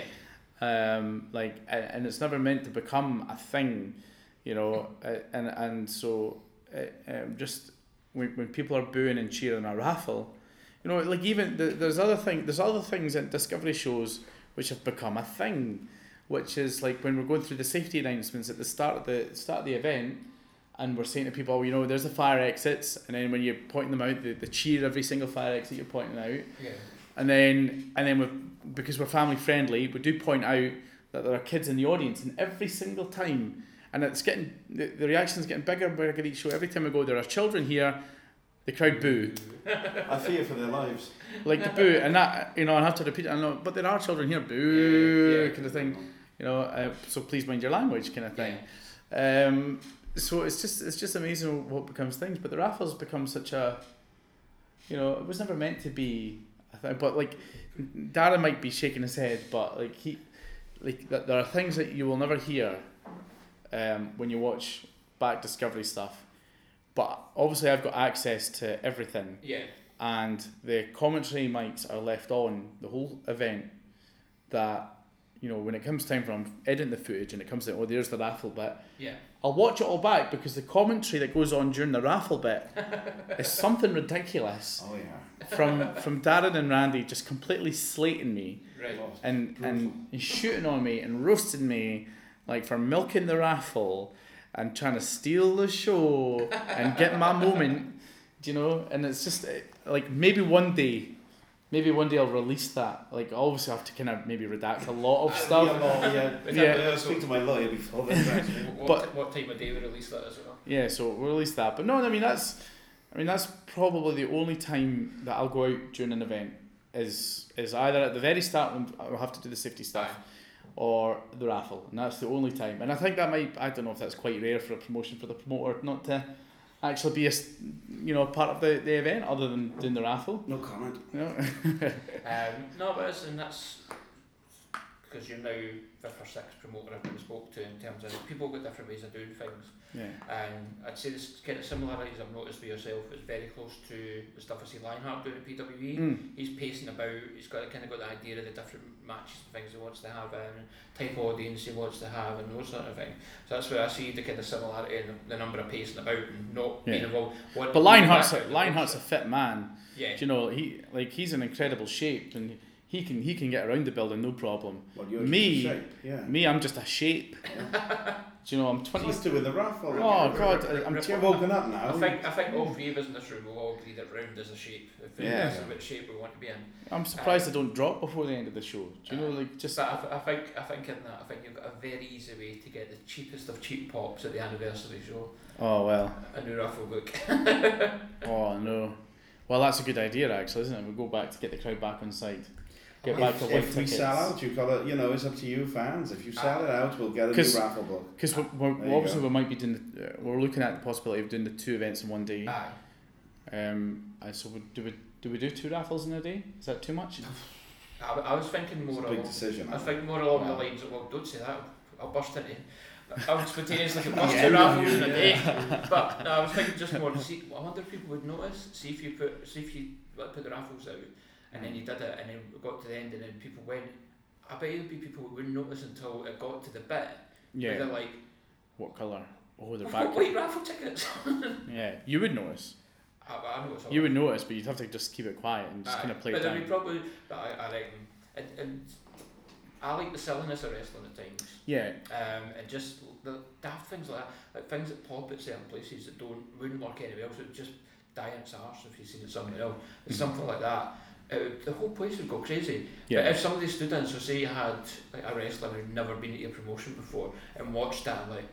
um, like and it's never meant to become a thing, you know, and and so um, just when when people are booing and cheering a raffle, you know, like even the, there's other thing there's other things in Discovery shows which have become a thing, which is like when we're going through the safety announcements at the start of the start of the event. And we're saying to people, oh, you know, there's the fire exits, and then when you're pointing them out, the, the cheer every single fire exit you're pointing out, Yeah. and then and then we because we're family friendly, we do point out that there are kids in the audience, and every single time, and it's getting the, the reaction's getting bigger and bigger at each show. Every time we go, there are children here, the crowd boo, I fear for their lives. like the boo, and that you know I have to repeat it. I know, but there are children here, boo, Yeah, yeah. kind of thing. You know, uh, so please mind your language, kind of thing. Um, so it's just it's just amazing what becomes things. But the raffles become such a, you know, it was never meant to be. I think, but like, Dara might be shaking his head, but like he, like th- there are things that you will never hear, um, when you watch back Discovery stuff. But obviously, I've got access to everything, Yeah. and the commentary mics are left on the whole event. That you know, when it comes time for I'm editing the footage and it comes to oh, there's the raffle bit. Yeah. I'll watch it all back because the commentary that goes on during the raffle bit is something ridiculous Oh yeah. from from Darren and Randy just completely slating me Right. and and shooting on me and roasting me like for milking the raffle and trying to steal the show and get my moment, do you know? And it's just eh, like maybe one day. Maybe one day I'll release that. Like, obviously, I have to kind of maybe redact a lot of Yeah, stuff. well, yeah. Yeah. yeah. Speak to my lawyer before this. What, But- what time of day we release that as well? Yeah, so we'll release that. But no, I mean that's, I mean that's probably the only time that I'll go out during an event is is either at the very start when I'll have to do the safety stuff, or the raffle, and that's the only time. And I think that might I don't know if that's quite rare for a promotion for the promoter not to actually be a you know part of the, the event other than doing the raffle. No comment. No. Um, no, but it's, and that's because you're now fifth or sixth promoter I've been spoke to in terms of people got different ways of doing things. Yeah. And I'd say this kind of similarities I've noticed with yourself is very close to the stuff I see Lionheart doing at PWE. Mm. He's pacing about. He's got kind of got the idea of the different matches and things he wants to have and type of audience he wants to have and those sort of things. So that's where I see the kind of similarity in the, the number of pacing about and not being involved. What, But Lionheart's back a, the Lionheart's a fit man. yeah. Do you know he like he's in incredible shape and he can he can get around the building no problem. Well, you're Me- shape, yeah. Me, I'm just a shape. Do you know I'm It's twenty? like doing the raffle. Oh God, I'm Rip- ter- You're woken up now. I think I think all three of us in this room will all agree that round is a shape. If Yeah. that's the shape we want to be in. I'm surprised I don't drop before the end of the show. Do you know like just But I, th- I think I think in that I think you've got a very easy way to get the cheapest of cheap pops at the anniversary show. oh well. A new raffle book. Oh no. Well, that's a good idea actually, isn't it? We go back to get the crowd back on side. Get back if, to if we tickets. sell out, you've got to, you know, it's up to you fans. If you sell it out, we'll get a 'Cause- new raffle book. Because we're, There we're, you obviously go. we might be doing. The, uh, we're looking at the possibility of doing the two events in one day. Aye. Um, and so we, do we do we do two raffles in a day? Is that too much? I, w- I was thinking It's more a big along, decision. I was thinking more along the lines of well don't say that I'll burst into I would spontaneously could bust Yeah. two raffles in a day. But no, I was thinking just more to see I wonder if people would notice, see if you put see if you like, put the raffles out and then you did it and then got to the end and then people went I bet there'd be people who wouldn't notice until it got to the bit where Yeah. they're like, What colour? Oh, they're I've back. got white raffle tickets. Yeah, you would notice. I, I know it's all You would notice, but you'd have to just keep it quiet and just Aye, kind of play but it then down. we probably, but I, I reckon, and, and I like the silliness of wrestling at times, Yeah, um, and just the daft things like that, like things that pop at certain places that don't wouldn't work anywhere else. It would just die in its arse if you've seen it somewhere else. It's Mhm. something like that. It would, the whole place would go crazy. But yeah. if somebody stood in, so say you had like a wrestler who'd never been to your promotion before and watched that, like.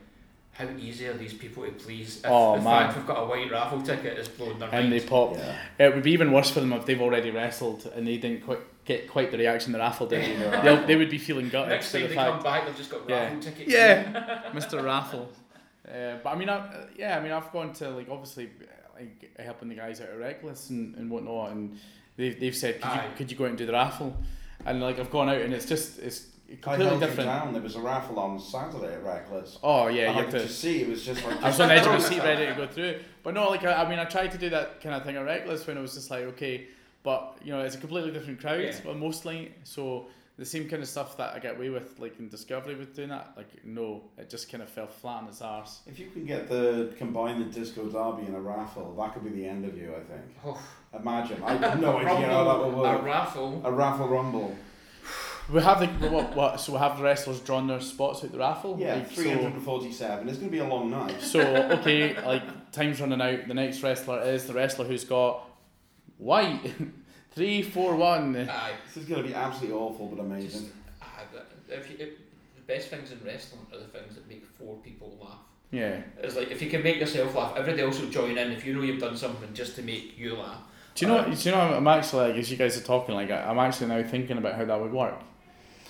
How easy are these people to please? If Oh, the man. fact we've got a white raffle ticket is blowing their And they minds. pop. Yeah. It would be even worse for them if they've already wrestled and they didn't quite get quite the reaction the raffle did. They'll, they would be feeling gutted Next for time the they fact. come back, they've just got Yeah. raffle tickets. Yeah, Mr. Raffle. Uh, but I mean, I, yeah, I mean, I've gone to like obviously like helping the guys out at Reckless and, and whatnot, and they've, they've said, could you, could you go out and do the raffle? And like I've gone out and it's just it's I completely held you different. down. There was a raffle on Saturday at Reckless. Oh yeah, and you I have could to. see it was just like I was on the edge of my seat ready to go through it. But no, like I, I mean, I tried to do that kind of thing at Reckless when it was just like okay, but you know, it's a completely different crowd, Yeah. well, mostly. So the same kind of stuff that I get away with, like in Discovery, with doing that, like no, it just kind of fell flat on its arse. If you can get the combine the disco derby in a raffle, that could be the end of you. I think. Oh, Imagine. I have no idea how that would rumble, a raffle. A raffle rumble. We have the what, what so we have the wrestlers drawn their spots at the raffle. Yeah, like, three hundred and forty-seven. It's going to be a long night. So, so okay, like time's running out. The next wrestler is the wrestler who's got white three four one. Aye. This is going to be absolutely awful, but amazing. Aye, if you, if, the best things in wrestling are the things that make four people laugh. Yeah. It's like if you can make yourself laugh, everybody else will join in. If you know you've done something just to make you laugh. Do you know? Uh, do you know? I'm actually like as you guys are talking, like I- I'm actually now thinking about how that would work.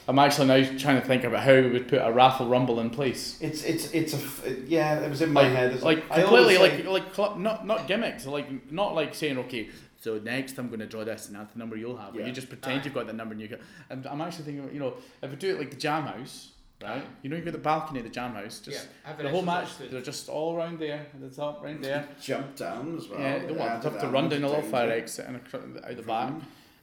I'm actually now trying to think about how we would put a raffle rumble in place. It's it's it's a f- it- yeah. It was in my Like, head. It's like I completely, say- like like cl- not not gimmicks, like not like saying okay. So next, I'm going to draw this, and that's the number you'll have. But Yeah. you just pretend Aye. you've got the number, and you go. And I'm actually thinking, you know, if we do it like the Jam House, right? Aye. You know, you've got the balcony of the Jam House. Just yeah, the whole match, they're just all around there, at the top, right there. jump down as well. yeah, they want Added have to run down a little fire exit and out the back,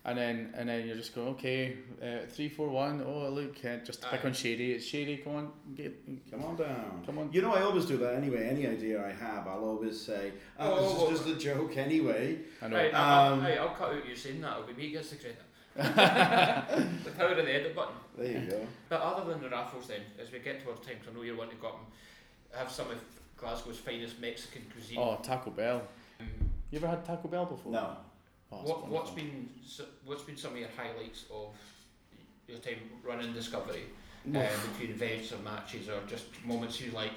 and then and then you're just going, okay, uh, three, four, one. Oh, look, uh, just to pick on Shady. It's Shady. Come on, get, Come on down. come on. You know, I always do that anyway. Any idea I have, I'll always say, "Oh, Oh, this is just a joke anyway." I know. Right, I'll, Um, I'll, I'll cut out you saying that. It'll be me who gets the credit. the power of the edit button. There you go. But other than the raffles, then, as we get towards time, 'cause I know you want to go up and have some of Glasgow's finest Mexican cuisine. Oh, Taco Bell. Um, You ever had Taco Bell before? No. Oh, what, what's been what's been some of your highlights of your time running Discovery uh, between events or matches or just moments you like?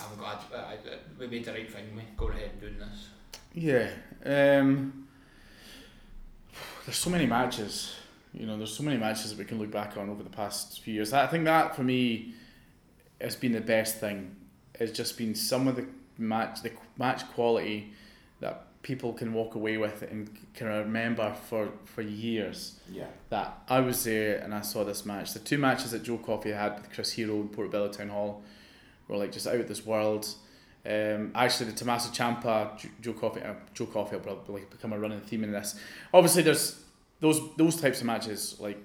I'm glad I, uh, we made the right thing. We going ahead and doing this. Yeah. Um, there's so many matches. You know, there's so many matches that we can look back on over the past few years. I think that for me has been the best thing. It's just been some of the match, the match quality people can walk away with it and can remember for for years Yeah. that I was there and I saw this match. The two matches that Joe Coffey had with Chris Hero in Portobello Town Hall were like just out of this world. Um, actually, the Tommaso Ciampa, Joe Coffey, uh, Joe Coffey will probably become a running theme in this. Obviously, there's those those types of matches like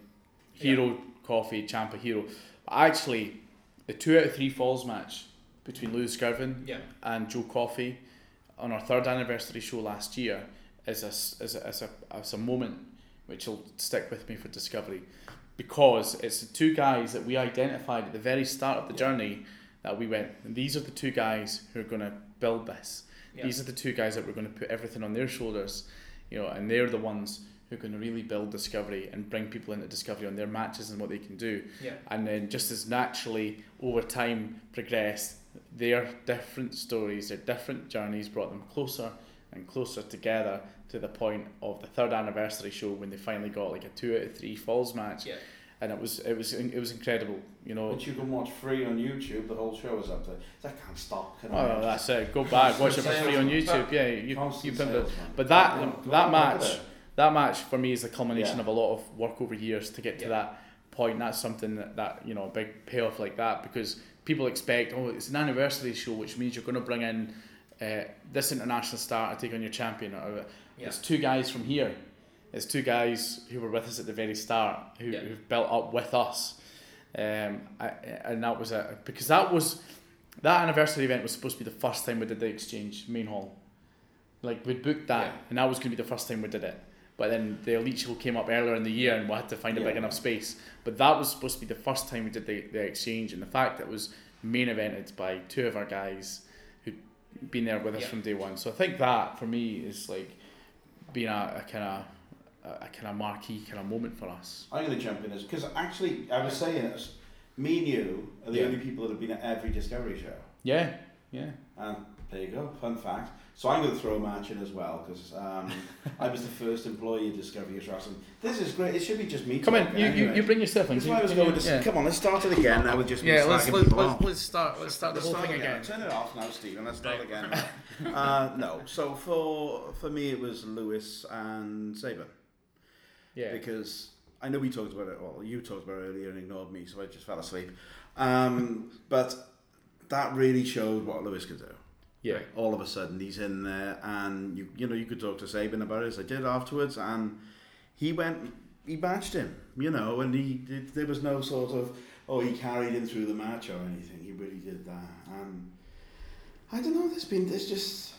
Hero, Coffey, Ciampa, Hero. But actually, the two out of three falls match between Lewis Girvan Yeah. and Joe Coffey on our third anniversary show last year is a, is a, is a, is a moment which will stick with me for Discovery because it's the two guys that we identified at the very start of the journey that we went, these are the two guys who are going to build this. Yeah. These are the two guys that we're going to put everything on their shoulders, you know, and they're the ones who are going to really build Discovery and bring people into Discovery on their matches and what they can do Yeah. and then just as naturally over time progressed, their different stories, their different journeys brought them closer and closer together to the point of the third anniversary show when they finally got like a two out of three falls match, Yeah. and it was it was it was incredible, you know. But you can watch free on YouTube. The whole show is up there. I can't stop. Can I? Oh, that's it. Go back, watch it for free on YouTube. Yeah, you you Constant pimp it. But that Yeah, that and look at match, that match for me is the culmination Yeah. of a lot of work over years to get to Yeah. that point. That's something that, that you know a big payoff like that because people expect oh it's an anniversary show which means you're going to bring in uh, this international star to take on your champion. Or, Yeah. It's two guys from here. It's two guys who were with us at the very start who, Yeah. who've built up with us. Um, I, and that was a because that was that anniversary event was supposed to be the first time we did the exchange main hall. Like we booked that, Yeah. and that was going to be the first time we did it. But then the elite show came up earlier in the year, and we had to find a big enough space. But that was supposed to be the first time we did the, the exchange, and the fact that it was main evented by two of our guys who'd been there with us Yeah. from day one. So I think that for me is like being a, kind of a, kind of marquee kind of moment for us. I'm going to jump in as because actually I was saying it. Me and you are the Yeah. only people that have been at every Discovery show. Yeah, yeah. And there you go, fun fact. So I'm going to throw a match in as well because um, I was the first employee of Discovery Years Wrestling. This is great. It should be just me. Come in, you, you, anyway. you bring yourself in. That's why I was You- going you- to. yeah. Come on, let's start it again now with just Yeah, let's, let's, let's, let's start. Let's start the Let's whole thing again. Turn it off now, Stephen. Let's start again. uh, no, so for for me it was Lewis and Saban Yeah, because I know we talked about it. Well, you talked about it earlier and ignored me, so I just fell asleep. Um, but that really showed what Lewis could do. Yeah, All of a sudden, he's in there, and you you know you could talk to Saban about it. As I did afterwards, and he went, he matched him, you know, and he did, there was no sort of oh he carried him through the match or anything. He really did that, and I don't know. There's been there's just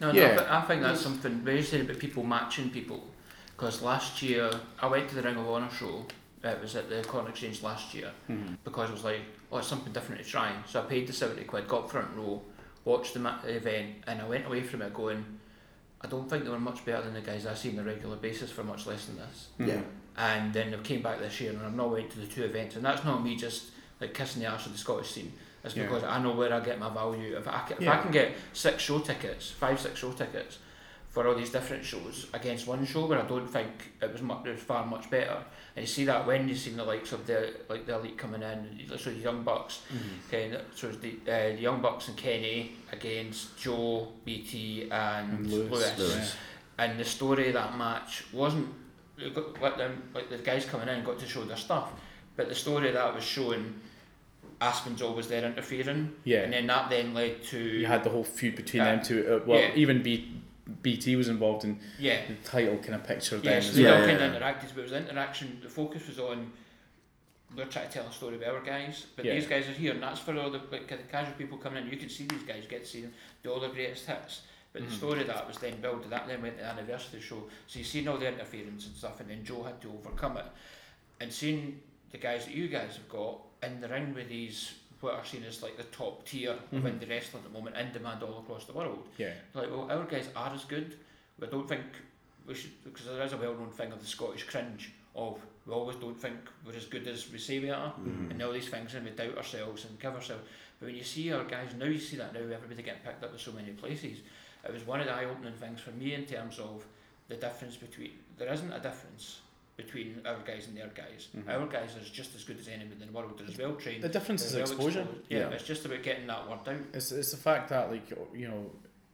No, Yeah. no, but I think that's something very saying about people matching people. Because last year I went to the Ring of Honor show. It was at the Corn Exchange last year Mm-hmm. because it was like, oh, it's something different to try. So I paid the seventy quid, got front row, watched the event, and I went away from it going, I don't think they were much better than the guys I see on a regular basis for much less than this. Mm. yeah. And then they came back this year, and I've not went to the two events, and that's not me just like kissing the arse of the Scottish scene. It's Yeah. because I know where I get my value. If I if Yeah. I can get six show tickets, five six show tickets for all these different shows against one show where I don't think it was much, it was far much better. And you see that when you've seen the likes of the like the elite coming in, so the young bucks, okay, so the, uh, the young bucks and Kenny against Joe, BT, and, And Lewis. Lewis. Lewis. And the story of that match wasn't it got, let them like the guys coming in got to show their stuff, but the story that was shown. Aspen's always there interfering, Yeah. and then that then led to You had the whole feud between Yeah. them two. Uh, well, Yeah. even B, BT was involved in yeah. the title kind of picture Yeah, then. so they well. all Yeah, kind yeah, of yeah. interacted, but it was interaction. The focus was on we're trying to tell a story about our guys, but Yeah. these guys are here, and that's for all the, like, the casual people coming in. You can see these guys, get to see them, do all their greatest hits. But Mm-hmm. the story of that was then built, that then went to the anniversary show. So you seen all the interference and stuff, and then Joe had to overcome it. And seeing the guys that you guys have got in the ring with these, what are seen as like the top tier of Mhm. indie wrestling at the moment, in demand all across the world. Yeah, Like, well, our guys are as good. We don't think we should, because there is a well-known thing of the Scottish cringe of we always don't think we're as good as we say we are, Mhm. and all these things, and we doubt ourselves and give ourselves. But when you see our guys now, you see that now everybody getting picked up in so many places. It was one of the eye-opening things for me in terms of the difference between. There isn't a difference between our guys and their guys. Mhm. Our guys are just as good as anybody in the world. They're as well trained. the difference is well exposure. exposed. Yeah, Yeah. it's just about getting that word out. It's, it's the fact that like you know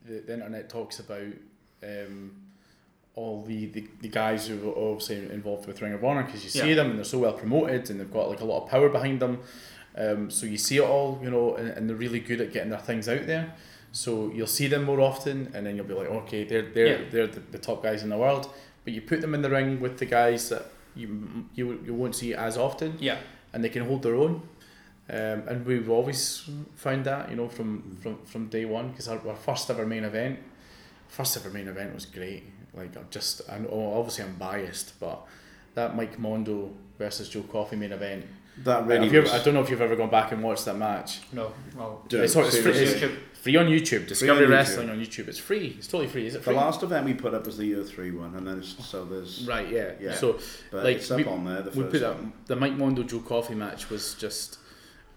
the, the internet talks about um, all the, the, the guys who are obviously involved with Ring of Honor because you see Yeah. them and they're so well promoted and they've got like a lot of power behind them. Um, so you see it all, you know, and, and they're really good at getting their things out there. So you'll see them more often, and then you'll be like, okay, they're they're Yeah. they're the, the top guys in the world. But you put them in the ring with the guys that you you, you won't see as often, Yeah. and they can hold their own. Um, and we've always found that, you know, from from, from day one, because our, our first ever main event, first ever main event was great. Like I'm just, I know obviously I'm biased, but that Mike Mondo versus Joe Coffey main event. That really was, I don't know if you've ever gone back and watched that match. No. Well. Dude, It's, it's, free, seriously. it's free on YouTube. Discovery on YouTube. Wrestling on YouTube. It's free. It's totally free. Is it the last event we put up was the year three one, and then it's, so there's Right. Yeah. Yeah. So but like, it's up we- on there. The we first put that the Mike Mondo Joe Coffey match was just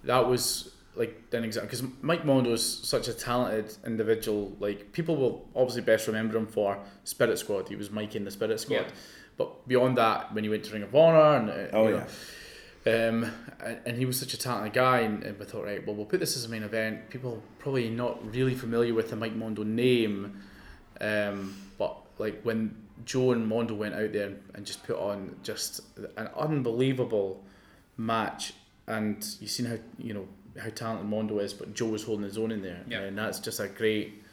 that was like an example because Mike Mondo is such a talented individual. Like people will obviously best remember him for Spirit Squad. He was Mike in the Spirit Squad. Yeah. But beyond that, when he went to Ring of Honor and uh, Oh you yeah. Know, um, and, and he was such a talented guy, and, and we thought, right, well, we'll put this as a main event. People probably not really familiar with the Mike Mondo name, um, but like when Joe and Mondo went out there and just put on just an unbelievable match, and you've seen how you know how talented Mondo is, but Joe was holding his own in there, Yeah. and that's just a great,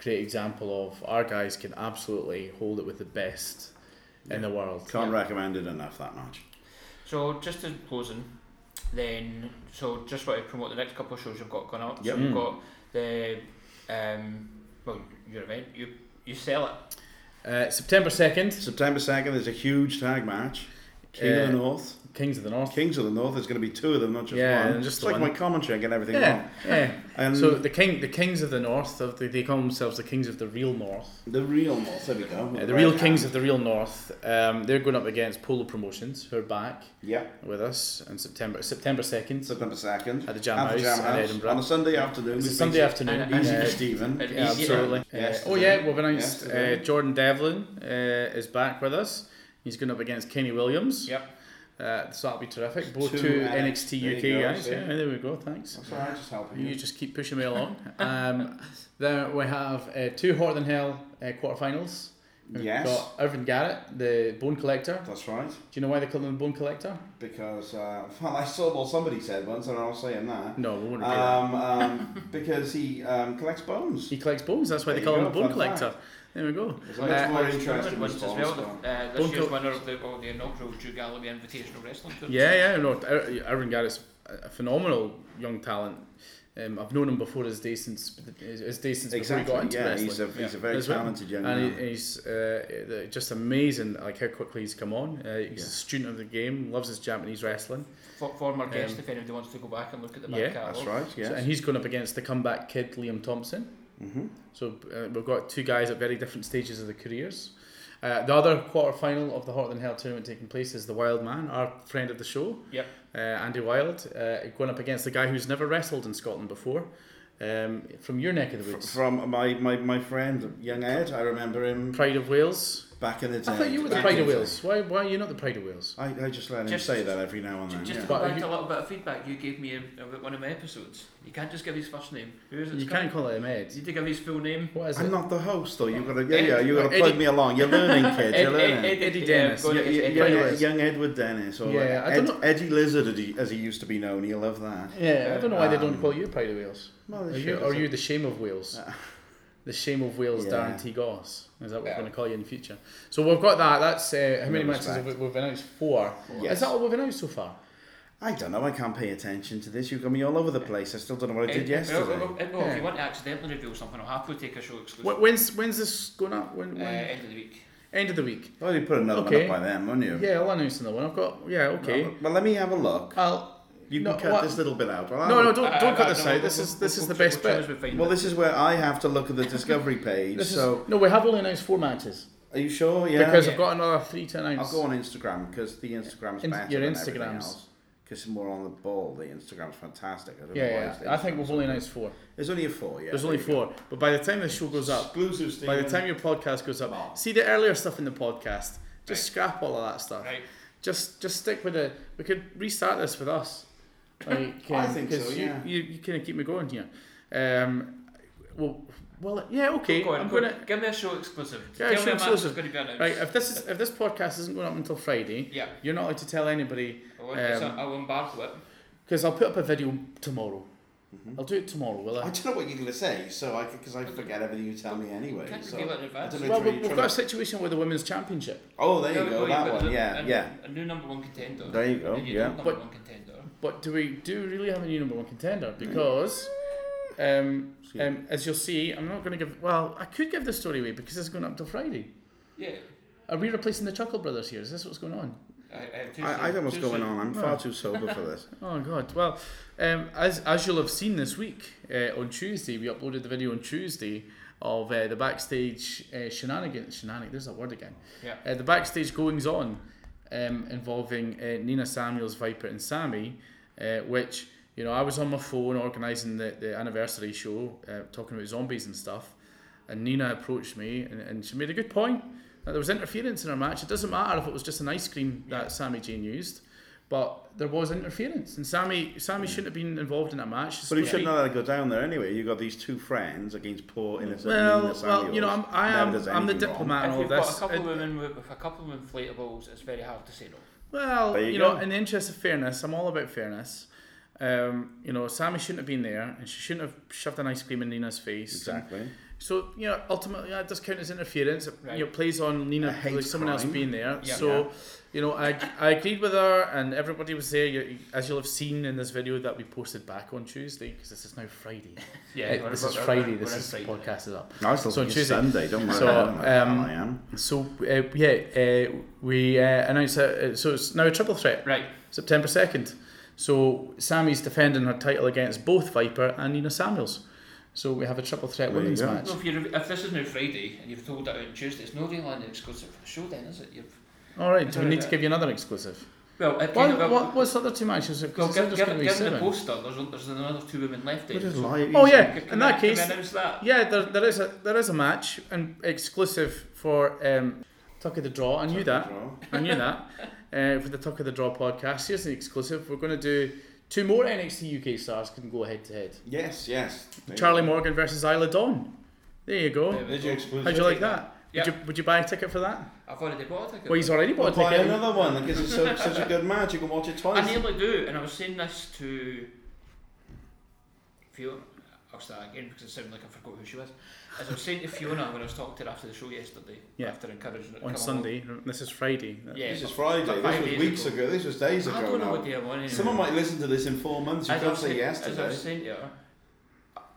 great example of our guys can absolutely hold it with the best in the world. Can't Yeah. recommend it enough that match. So just in closing, then so just want to promote the next couple of shows you've got going up. Yep. So you've Mm. got the um well your event you you sell it. Uh, September second, September second, there's a huge tag match. King of Uh, the North, Kings of the North. Kings of the North. There's going to be two of them, not just Yeah, one. and just it's like one. my commentary. and get everything Yeah, wrong. yeah. And So the king, the kings of the north, of the, they call themselves the kings of the real north. the real North. There we go. Uh, the real kings of the real north. Um, they're going up against Polo Promotions, who are back yeah. with us in September September second September second at the Jam at the House Jam in Edinburgh. on a Sunday afternoon. It's a Sunday makes afternoon. and- and it Easy Uh, for Stephen. yeah, absolutely. Uh, oh yeah, we've announced Yesterday. uh, Jordan Devlin uh, is back with us. He's going up against Kenny Williams. Yep. Uh, so that'll be terrific. Both Two two, NXT UK there go, guys. Yeah, there we go. Thanks. That's all right. Just helping You you. just keep pushing me along. Um, then we have uh, two Hotter Than Hell uh, quarterfinals. We've Yes. got Irvin Garrett, the Bone Collector. That's right. Do you know why they call him the Bone Collector? Because uh, well, I saw well somebody said once, and I was saying that. No, we won't. Um, um, because he um, collects bones. He collects bones. That's why they call him the Bone Collector. fact. There we go. There's a Uh, more interesting wins as well. though. Uh, this Don't year's winner of the, of the inaugural Drew Galloway Invitational Wrestling Tour. Yeah, yeah. No, Ir- Irvin Garrett's a phenomenal young talent. Um, I've known him before his day since his his day since Exactly. before he got into yeah, wrestling. he's a he's a very As talented young and man. he, he's uh, just amazing, like how quickly he's come on. Uh, he's Yeah. a student of the game, loves his Japanese wrestling. For, former guest, Um, if anybody wants to go back and look at the back yeah, catalogue. That's right. So- Yes. and he's going up against the comeback kid Liam Thompson. Hmm So uh, we've got two guys at very different stages of their careers. Uh, the other quarter final of the Hotter Than Hell tournament taking place is the Wild Man, our friend of the show, Yep. uh, Andy Wild, uh, going up against the guy who's never wrestled in Scotland before, um, from your neck of the woods, From my, my, my friend young Ed, I remember him Pride of Wales. Back in the day. I thought you were the Back Pride of the Wales. Why, why are you not the Pride of Wales? I, I just let him Just- say that every now and then. Just yeah. to go back to a little bit of feedback you gave me in, in one of my episodes. You can't just give his first name. Who is it? You can't call him a Ed. You need to give his full name. What is I'm it? not the host, though. You got to, yeah, Ed- yeah, you got to Eddie- plug me along. You're learning, kid. You're Ed- Ed- learning. Ed- Eddie uh, Dennis. going Yeah, yeah, Eddie Pride yeah, young Edward Dennis, or Yeah, I Ed, don't know- Eddie Lizard, as he, used to be known. You'll love that. Yeah, I don't know why they don't Um, call you Pride of Wales. Well, Are they you, should, are you the shame of Wales? The shame of Wales, Yeah. Darren T. Goss. Is that what Yeah. we're going to call you in the future? So we've got that. That's uh, how many No matches have we, respect. we've announced? Four. Yes. Is that all we've announced so far? I don't know. I can't pay attention to this. You've got me all over the place. I still don't know what I did Ed- yesterday. Well, well, well, well, Yeah. If you want to accidentally reveal something, I'll happily take a show exclusive. Wh- When's when's this going up? When, Uh, end of the week. End of the week. Oh, you put another Okay. one up by then, wouldn't you? Yeah, I'll announce another one. I've got. Yeah, okay. Well, well, let me have a look. I'll. You no, can cut what- this little bit out. I'll No, no, don't don't I- cut I- this no, out. we'll- This is we'll- this is the we'll- best we'll- bit. Well, this is where I have to look at the Discovery page. This so, is, no, we have only announced four matches are you sure? Yeah. because yeah. I've got another three to I'll go on Instagram because the Instagram's In- better your than Instagrams. everything else. Because more on the ball. The Instagram's fantastic. I don't Yeah, why yeah. it's I think we've only so announced four. good. There's only a four. Yeah. There's only there you go. four, but by the time the show goes up, Exclusive. by the time your podcast goes up, see the earlier stuff in the podcast. Just scrap all of that stuff. Right. Just just stick with it. We could restart this with us. Like, I um, think 'cause so, You, yeah. you, you kind of keep me going here. Um, well, Well, yeah, okay. Go on, I'm go gonna. give me a show exclusive. Yeah, Tell show me exclusive. going to be announced. Right, if this is if this podcast isn't going up until Friday, Yeah, you're not allowed to tell anybody I will, it's a- Um, I will embargo it. because I'll put up a video tomorrow. Mhm. I'll do it tomorrow, will I I? don't know what you're going to say, so I because I forget everything you tell me anyway. Can't So reveal it in advance. Well, we- you're we've got a situation with the women's championship, Oh, there you There go. you've That one. the- Yeah, a, yeah. A new number one contender. There you go, A yeah. But- one contender. But do we do we really have a new number one contender? Because, um, um, as you'll see, I'm not going to give. Well, I could give the story away because it's going up till Friday. Yeah. Are we replacing the Chuckle Brothers here? Is this what's going on? I, I, I, I don't know what's going soon. on. I'm No. far too sober for this. Oh God! Well, um, as as you'll have seen this week uh, on Tuesday, we uploaded the video on Tuesday of uh, the backstage uh, shenanigans. Shenanigans. There's that word again. Yeah. Uh, the backstage goings on um, involving uh, Nina Samuels, Viper, and Sammy, uh, which you know I was on my phone organising the, the anniversary show, uh, talking about zombies and stuff, and Nina approached me and, and she made a good point that there was interference in our match. It doesn't matter if it was just an ice cream that Sammy Jane used, but there was interference, and Sammy Sammy shouldn't have been involved in that match. But he Yeah. shouldn't have let it go down there anyway. You've got these two friends against poor innocent Well, Nina well, you know, I'm, I am, I'm the anything wrong. diplomat and If all you've of got this. a couple It- of women with, with a couple of inflatables, it's very hard to say no. Well, you, you know, in the interest of fairness, I'm all about fairness. Um, you know, Sammy shouldn't have been there, and she shouldn't have shoved an ice cream in Nina's face. And Exactly. so, you know, ultimately, that does count as interference. It Right. you know, plays on Nina, like someone else being there. Yeah. so, you know, I, I agreed with her, and everybody was there. You, as you'll have seen in this video that we posted back on Tuesday, because this is now Friday. Yeah, Uh, we're- this is Friday. This is Friday. podcast is up. I still So think it's Tuesday- Sunday. Don't worry so, about how um, I am. So, uh, yeah, uh, we uh, announced that. Uh, so it's now a triple threat. Right. September 2nd. So Sammy's defending her title against both Viper and Nina Samuels. So we have a triple threat There women's match. Well, if, you're, if this is now Friday and you've told it on Tuesday, it's not really an exclusive for the show then, is it? You've, All right, do we need to give you another exclusive? well, it kind What, of, well, what, what's the other two matches? well, Because give, it's give, going to give the poster, there's, there's another two women left. What in, is so- Oh yeah, Can, can in that I, case, that? yeah, there, there is a there is a match and exclusive for um, Tuck of the Draw. I knew that. I knew that. Uh, for the Tuck of the Draw podcast, here's an exclusive. We're going to do two more NXT UK stars can go head to head. Yes, yes. Charlie. Morgan versus Isla Dawn. There you go. There we Did go. you exclusive? How'd you like that? Yeah. Would you would you buy a ticket for that? I've already bought a ticket. Well, he's already Well, bought a ticket. buy ticket. another one because it's so, such a good match. You can watch it twice. I nearly do, and I was saying this to Fiona. I'll start again because it sounded like I forgot who she was. As I was saying to Fiona when I was talking to her after the show yesterday, Yeah. after encouraging her to on come Sunday. This is Friday. Yeah, This is Friday. This was weeks ago. ago. This was days I ago don't know now. what day I'm on anymore. Someone might listen to this in four months. You as can't say saying- yes As I was saying to her,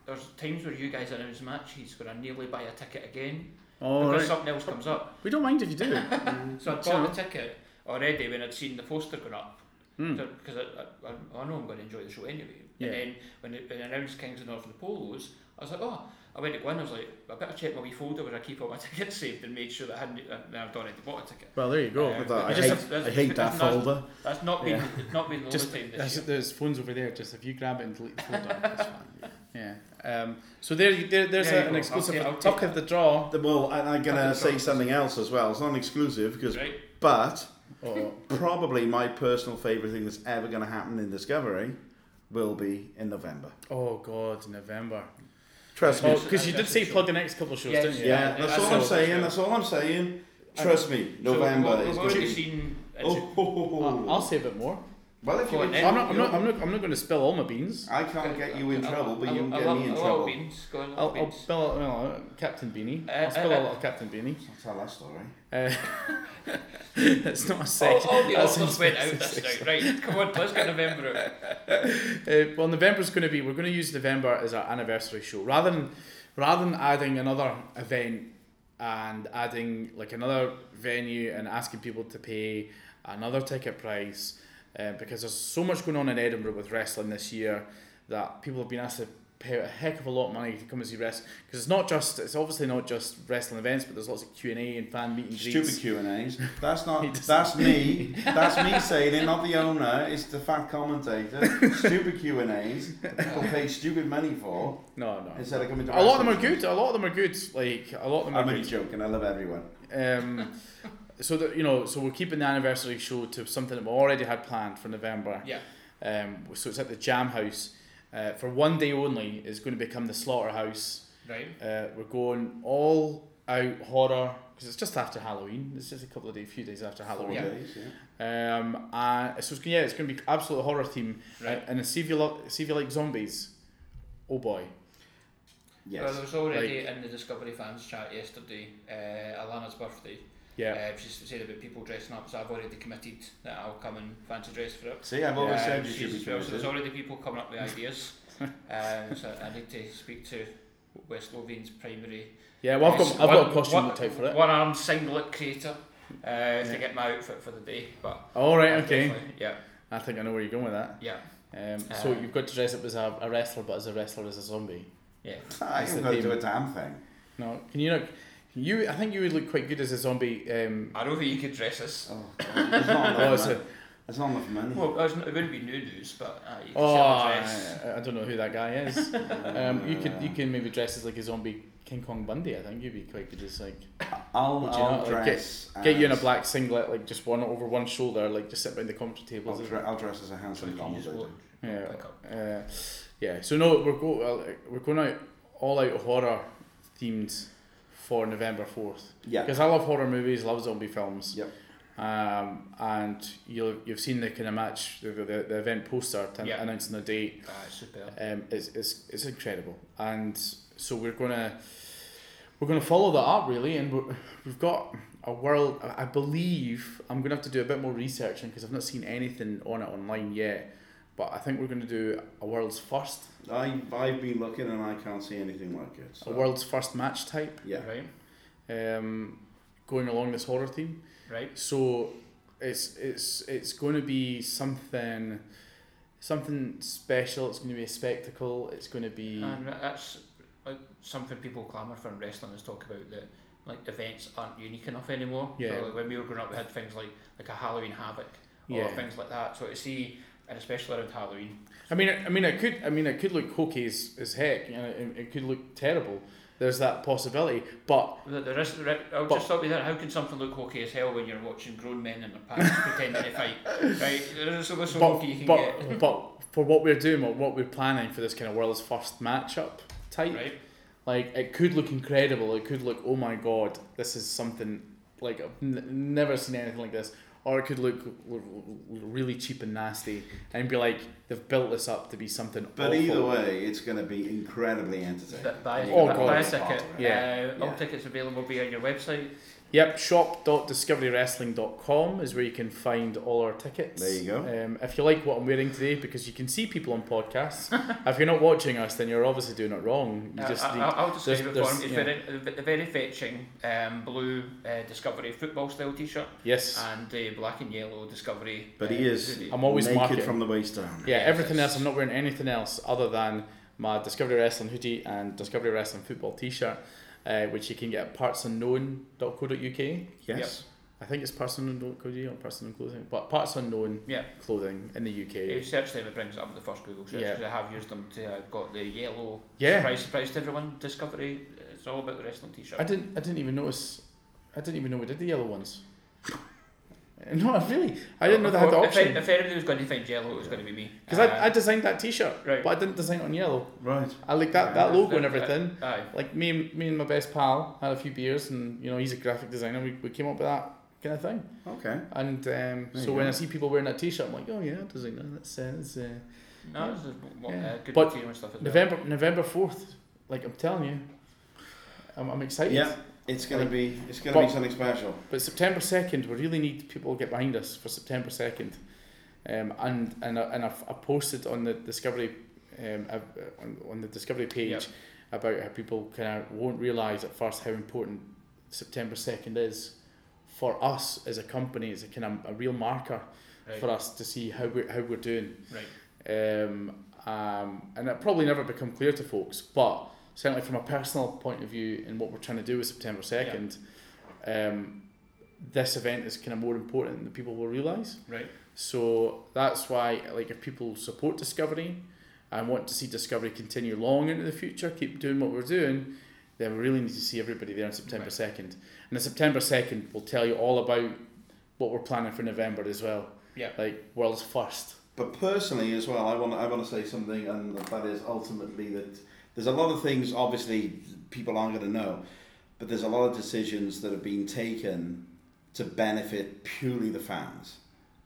there's times where you guys announce matches where I nearly buy a ticket again All because right. something else comes up. We don't mind if you do. So I Do you bought the ticket already when I'd seen the poster going up. Hmm. Because I, I, I know I'm going to enjoy the show anyway. Yeah. And then when it, when it announced Kings of North and the Polos, I was like, oh, I went to go in, I was like, I better check my wee folder where I keep all my tickets saved and made sure that I hadn't, uh, that I'd already bought a ticket. Well, there you go. Yeah. I, I, I hate, just- I hate that that's- folder. That's not been, Yeah. not been the Just only time this there's, year. there's phones over there. Just if you grab it and delete the folder, that's fine. Yeah. Um, so there, there there's There a, an go. exclusive I'll I'll tuck of the draw. The- Well, and I'm gonna say something else as well. It's not an exclusive because, Right? but Oh, probably my personal favorite thing that's ever gonna happen in Discovery will be in November. oh God, November. Trust me. Oh, because you did say plug the next couple of shows, Yes. didn't you? Yeah, Yeah, that's that's all I'm all. saying. That's all I'm saying. Trust me, November so, is we've going to be. seen. Oh, ho, ho, ho. Uh, I'll say a bit more. Well, if you Go on. I'm not, I'm not, I'm not, I'm not going to spill all my beans. I can't get you in I- I- trouble, but you can get me in trouble. Beans. Go I I'll, love I'll beans. spill well, uh, Captain Beanie. Uh, I'll spill uh, a lot of Captain Beanie. I'll tell that story. Uh, it's not a All, sex. all the that's offers went out this night. Right, come on, let's get November out. Uh, well, November's going to be. We're going to use November as our anniversary show, rather than rather than adding another event and adding like another venue and asking people to pay another ticket price, uh, because there's so much going on in Edinburgh with wrestling this year that people have been asked to pay a heck of a lot of money to come and see wrestling. Because it's not just it's obviously not just wrestling events, but there's lots of Q and A and fan meet and Stupid greets. Q and A's. That's not. That's me. That's me saying it, not the owner. It's the fat commentator. Stupid Q and A's. People pay stupid money for No, no. instead of coming to. A lot of them are good. A lot of them are good. Like a lot of them are I'm good. only joking. I love everyone. Um, so that you know, so we're keeping the anniversary show to something that we already had planned for November. Yeah. Um, so it's at the Jam House uh, for one day only. Is going to become the Slaughterhouse. Right. Uh, we're going all out horror because it's just after Halloween. It's just a couple of days, few days after Halloween. Yeah. days, yeah. Um, and so it's, yeah, it's going to be absolute horror theme. Right. And, and see if you lo- see if you like zombies. Oh boy. Yes. Well, there was already in the Discovery fans chat yesterday, uh, Alana's birthday. Yeah. Uh, she said about people dressing up, so I've already committed that I'll come and fancy dress for it. See, I've always Uh, said you should be as well, so there's already people coming up with ideas. um, so I need to speak to West Lothian's primary. Yeah, well, I've got, I've got a costume type for it. One armed singlet creator uh, to get my outfit for the day. But All right, uh, okay. Yeah, I think I know where you're going with that. yeah, Um, so Uh, you've got to dress up as a, a wrestler, but as a wrestler as a zombie. yeah. I It's haven't to do a damn thing. No, can you not? You, I think you would look quite good as a zombie. Um, I don't think you could dress us. Oh, God. There's not oh, enough it's money. There's not enough money. Well, it's not- it wouldn't be new news, but uh, you could oh, certainly dress. I, I don't know who that guy is. Um, you could, you can maybe dress as like a zombie King Kong Bundy. I think you'd be quite good as like I'll, Would you I'll not, like, dress. get you in a black singlet, like just one over one shoulder, like just sit behind the commentary I'll, dre- I'll dress as a handsome So you just Yeah, uh, yeah. So no, we're go uh, we're going out all out horror themed for November fourth Yeah. because I love horror movies, love zombie films. Yep. Um, and you you've seen the kind of match, the, the, the event poster to Yeah. announcing the date. Ah, super. Um, it's, it's, it's incredible, and so we're gonna we're gonna follow that up really, and we're, we've got a world. I I believe I'm gonna have to do a bit more researching because I've not seen anything on it online yet. But I think we're gonna do a world's first, I, I've been looking and I can't see anything like it. So. a world's first match type, Yeah. Right, um, going along this horror theme. right. So it's it's it's going to be something something special. It's going to be a spectacle. It's going to be And that's like something people clamour for in wrestling is talk about that like events aren't unique enough anymore. Yeah. So, like when we were growing up, we had things like like a Halloween Havoc or Yeah. things like that. So to see, and especially around Halloween, I mean, I mean, it could. I mean, it could look hokey as, as heck. and it, it could look terrible. There's that possibility, but the, the rest, I'll But- just stop you there. How can something look hokey as hell when you're watching grown men in their pants pretending to fight? Right, there's so, but, hokey you can but, get. but for what we're doing, what, what we're planning for this kind of world's first matchup type, Right, like it could look incredible. It could look, oh my god, this is something like I've n- never seen anything like this. Or it could look l- l- really cheap and nasty, and be like they've built this up to be something. But awful. either way, it's going to be incredibly entertaining. But buy, And buy, Oh, you're God. buy a ticket. Yeah. Uh, all Yeah. tickets available via your website. Yep, shop.discoverywrestling.com is where you can find all our tickets. There you go. Um, if you like what I'm wearing today, because you can see people on podcasts, if you're not watching us, then you're obviously doing it wrong. You Uh, just I, need, I'll, I'll describe there's- it for him. It's yeah. very, a very fetching um, blue uh, Discovery football style T-shirt yes. and a black and yellow Discovery. But uh, he is. I'm always naked marketing. from the waist down. Yeah, Yes, everything it's- else, I'm not wearing anything else other than my Discovery Wrestling hoodie and Discovery Wrestling football t shirt, uh, which you can get at partsunknown.co.uk. Yes. I think it's partsunknown.co.uk or Parts Unknown Clothing, but Parts Unknown Yeah, Clothing in the if UK. you search them, it brings it up with the first Google search. Yeah. 'cause I have used them to uh, got the yellow. Yeah. Surprise, surprise to everyone. Discovery. It's all about the wrestling T-shirt. I didn't. I didn't even notice. I didn't even know we did the yellow ones. No, really. I didn't know they had the If, I- option if anybody was going to find yellow, it was going to be me. because Uh, I, I designed that T-shirt, Right. but I didn't design it on yellow. Right. I like that that uh, logo and uh, everything. Aye. Like me, and me and my best pal had a few beers, and you know he's a graphic designer. We, we came up with that kind of thing. Okay. And um, so when go. I see people wearing that T-shirt, I'm like, oh yeah, designer. That's uh, that's uh, No, this is what, Yeah. uh, good But material and stuff as well. November November fourth. Like I'm telling you, I'm, I'm excited. Yeah. It's going to be. It's to But- be something special. But September second, we really need people to get behind us for September second, um, and and I, and I've, I posted on the Discovery, um, uh, on, on the Discovery page Yep. about how people kind of won't realise at first how important September second is for us as a company. It's a kind of a real marker Right. for us to see how we how we're doing. Right. Um, um, and it probably never become clear to folks, but certainly from a personal point of view and what we're trying to do with September 2nd, um, this event is kind of more important than people will realise. Right. So that's why, like, if people support Discovery and want to see Discovery continue long into the future, keep doing what we're doing, then we really need to see everybody there on September Right. 2nd. And the September 2nd will tell you all about what we're planning for November as well. Yeah. Like, world's first. But personally, as well, I want I want to say something, and that is ultimately that There's a lot of things, obviously, people aren't going to know, but there's a lot of decisions that have been taken to benefit purely the fans.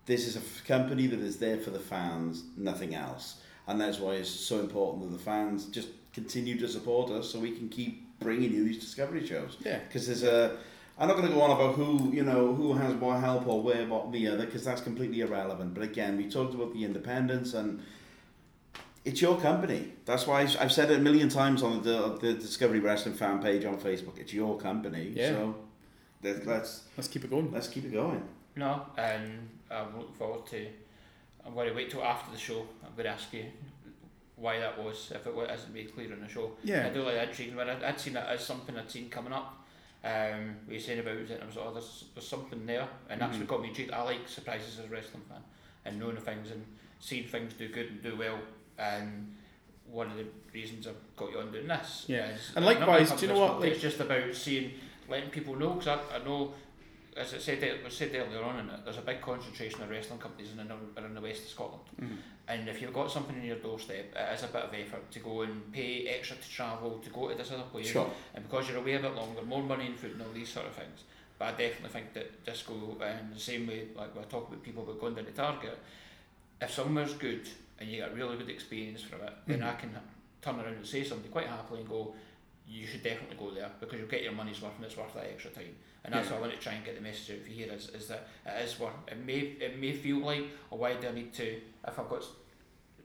This is a company that is there for the fans, nothing else. And that's why it's so important that the fans just continue to support us so we can keep bringing you these discovery shows. Yeah. Because there's a. I'm not going to go on about who you know who has what help or where what the other because that's completely irrelevant. But again, we talked about the independence and it's your company. That's why I've, I've said it a million times on the, the Discovery Wrestling fan page on Facebook. It's your company. Yeah. So let- let's Let's keep it going. let's keep it going. No, and I'm looking forward to. I'm going to wait till after the show. I'm going to ask you why that was, if it wa- isn't made clear in the show. Yeah. I do like that intriguing. But I'd, I'd seen that as something I'd seen coming up. Um, we were saying about it, and I was like, oh, there's, there's something there, and that's Mhm. what got me intrigued. I like surprises as a wrestling fan, and knowing the things and seeing things do good and do well. And one of the reasons I've got you on doing this. Yeah. is- And likewise, do you know what, like- it's just about seeing, letting people know, because I, I know as I said, it was said earlier on in it, there's a big concentration of wrestling companies in the, around the west of Scotland. Mhm. And if you've got something in your doorstep, it is a bit of effort to go and pay extra to travel, to go to this other place. Sure. And because you're away a bit longer, more money in food and all these sort of things. But I definitely think that disco, and the same way, like we talk about people about going down to Target, if somewhere's good and you get a really good experience from it, then Mhm. I can turn around and say something quite happily and go, you should definitely go there because you'll get your money's worth and it's worth that extra time. And that's Yeah. what I want to try and get the message out for here is, is that it is worth it may it may feel like oh why do I need to if I've got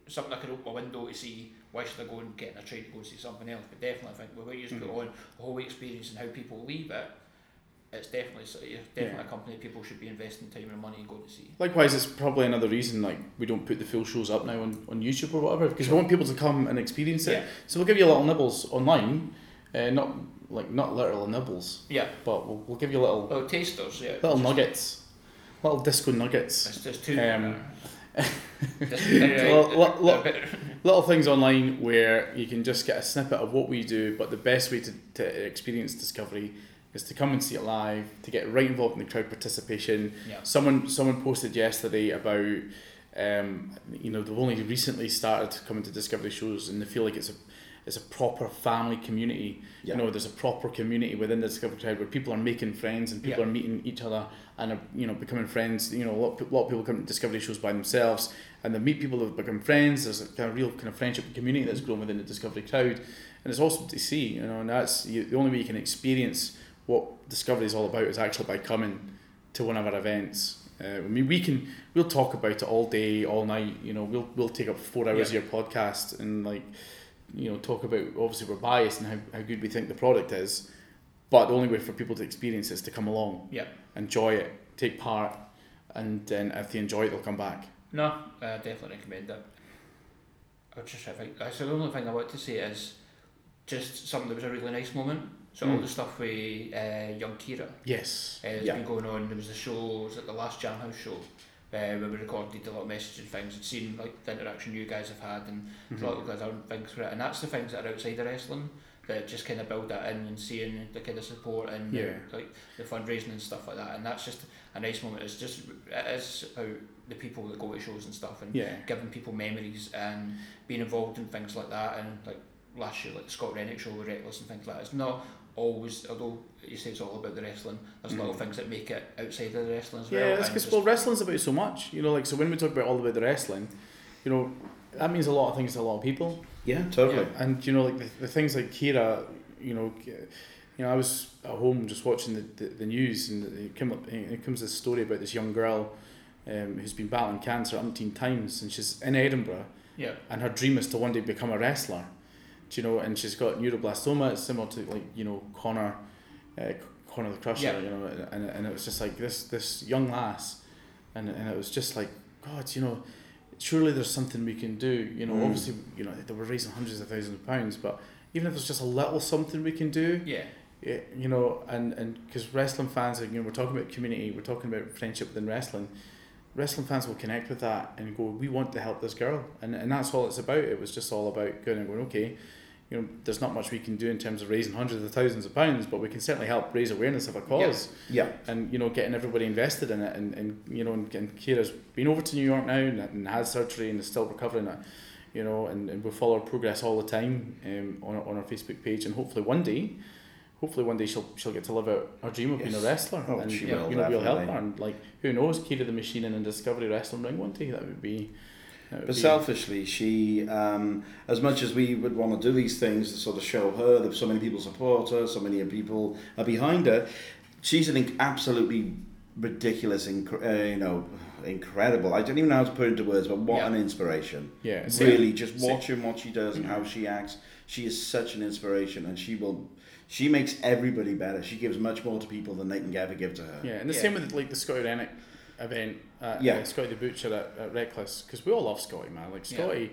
something I can open my window to see why should I go and get in a train to go and see something else but definitely I think with what you just Mhm. put on the whole experience and how people leave it it's definitely it's definitely a company people should be investing time and money and going to see. Likewise, it's probably another reason like we don't put the full shows up now on, on YouTube or whatever because we want people to come and experience it. yeah. So we'll give you little nibbles online, uh, not like not literal nibbles, yeah. but we'll, we'll give you little oh tasters yeah. little nuggets, little disco nuggets, it's just two. Um, Just- anyway, Well, lo- lo- a bit- little things online where you can just get a snippet of what we do. But the best way to, to experience discovery is to come and see it live, to get right involved in the crowd participation. yeah Someone someone posted yesterday about um, you know they've only recently started coming to discovery shows and they feel like it's a it's a proper family community. Yeah. You know, there's a proper community within the discovery crowd where people are making friends and people Yeah. are meeting each other and are you know becoming friends. You know, a lot, of- lot of people come to discovery shows by themselves and they meet people who've become friends. There's a kind of real kind of friendship and community that's grown within the discovery crowd, and it's awesome to see. You know, and that's you, the only way you can experience what discovery is all about is actually by coming to one of our events. Uh, I mean, we can we'll talk about it all day, all night. You know, we'll we'll take up four hours Yeah. of your podcast and like, you know, talk about obviously we're biased and how, how good we think the product is, but the only way for people to experience it is to come along, yeah enjoy it, take part, and then if they enjoy it, they'll come back. No, I definitely recommend it. I was just trying to think. That's the only thing I want to say is just something that was a really nice moment. So all Mm. the stuff with uh, young Kira Yes. uh, has Yeah. been going on. There was the show, was it the last Jam House show, uh, where we recorded a lot of messages and things and seen like the interaction you guys have had and Mhm. a lot of other things for it. And that's the things that are outside of wrestling that just kind of build that in and seeing the kind of support and the- like the fundraising and stuff like that. And that's just a nice moment. It's just it is about the people that go to shows and stuff and Yeah. giving people memories and being involved in things like that and like last year like the Scott Rennick show with Reckless and things like that. It's not always although you say it's all about the wrestling, there's little Mhm. things that make it outside of the wrestling as Yeah, well. that's and because well, wrestling's about so much. You know, like so when we talk about all about the wrestling, you know, that means a lot of things to a lot of people. Yeah, totally. And you know, like the, the things like Kira, you know, you know, I was at home just watching the, the, the news, and it, came up, it comes this story about this young girl um, who's been battling cancer umpteen times, and she's in Edinburgh, yeah, and her dream is to one day become a wrestler. Do you know? And she's got neuroblastoma. It's similar to like you know Connor, uh, Connor the Crusher. Yeah. You know, and, and it was just like this this young lass, and and it was just like God, you know, surely there's something we can do. You know, Mm. obviously, you know they were raising hundreds of thousands of pounds, but even if there's just a little something we can do, yeah, yeah, you know, and and because wrestling fans, you know, we're talking about community, we're talking about friendship within wrestling. Wrestling fans will connect with that and go, we want to help this girl, and and that's all it's about. It was just all about going and going, okay, you know, there's not much we can do in terms of raising hundreds of thousands of pounds, but we can certainly help raise awareness of a cause, Yeah. and you know, getting everybody invested in it, and, and you know, and, and Kira's been over to New York now and, and had surgery and is still recovering it. you know, and, and we follow her progress all the time um, on, our- on our Facebook page, and hopefully one day, hopefully one day she'll she'll get to live out her dream of being a wrestler. Oh, and she you will, know we'll help her, and like who knows, Kira the Machine in a Discovery Wrestling ring one day that would be. That would But be- selfishly, she, um, as much as we would want to do these things to sort of show her that so many people support her, so many people are behind her, she's an absolutely ridiculous, inc- uh, you know, incredible. I don't even know how to put it into words, but what Yeah. an inspiration. yeah, same- Really, just same- watching what she does and how she acts, she is such an inspiration, and she will, she makes everybody better. She gives much more to people than they can ever give to her. Yeah, and the Yeah. same with like the Scotty Rennick event, at, Yeah. uh, Scotty the Butcher at, at Reckless, because we all love Scotty, man. Like Yeah. Scotty,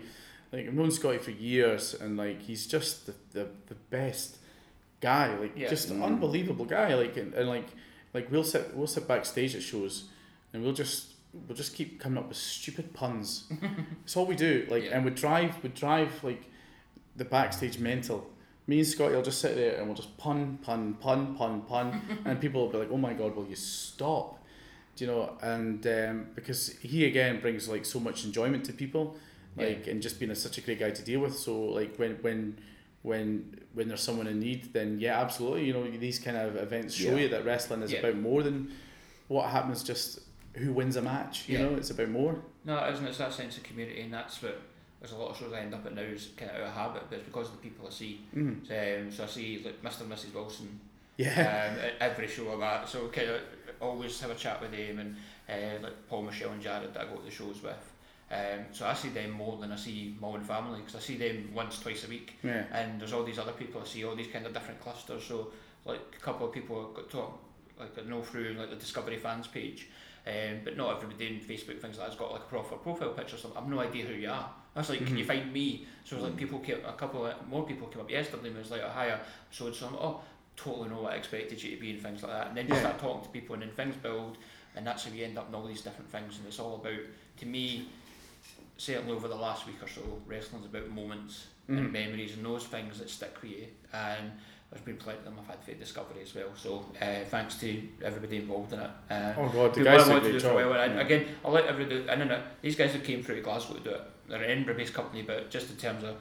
like I've known Scotty for years, and like he's just the, the, the best guy, like Yeah. just Mm. unbelievable guy. Like and, and like like we'll sit we'll sit backstage at shows, and we'll just we'll just keep coming up with stupid puns. It's all we do. Like Yeah. and we drive we drive like the backstage mental. Me and Scotty will just sit there and we'll just pun, pun, pun, pun, pun, and people will be like, "Oh my god, will you stop?" Do you know? And um, because he again brings like so much enjoyment to people, like and just being a, such a great guy to deal with. So like when when when when there's someone in need, then yeah, absolutely. You know, these kind of events show Yeah. you that wrestling is Yeah. about more than what happens. Just who wins a match. You Yeah. know, it's about more. No, it isn't. It's that sense of community, and that's what there's a lot of shows I end up at now is kind of out of habit, but it's because of the people I see. Mm. So, um, so I see like Mr. and Mrs. Wilson Yeah. um, every show I'm at. So kind of always have a chat with them and uh, like Paul, Michelle, and Jared that I go to the shows with. Um, so I see them more than I see my own family because I see them once, twice a week. yeah. And there's all these other people I see, all these kind of different clusters. So like a couple of people I've got to like I know through like the Discovery fans page. Um, but not everybody in Facebook things like that's got like a proper profile picture. So I've no idea who you are. I was like, can you find me? So it was like people came, a couple of more people came up yesterday and was like, oh, hi, so and so. Oh, totally know what I expected you to be and things like that. And then you Yeah. start talking to people and then things build, and that's how you end up in all these different things. And it's all about, to me, certainly over the last week or so, wrestling's about moments Mhm. and memories and those things that stick with you. And there's been plenty of them I've had for Discovery as well. So uh, thanks to everybody involved in it. Uh, Oh god, the guys did a great well. And Yeah. again, I'll let everybody. I don't know. These guys who came through to Glasgow to do it. They're an Edinburgh-based company, but just in terms of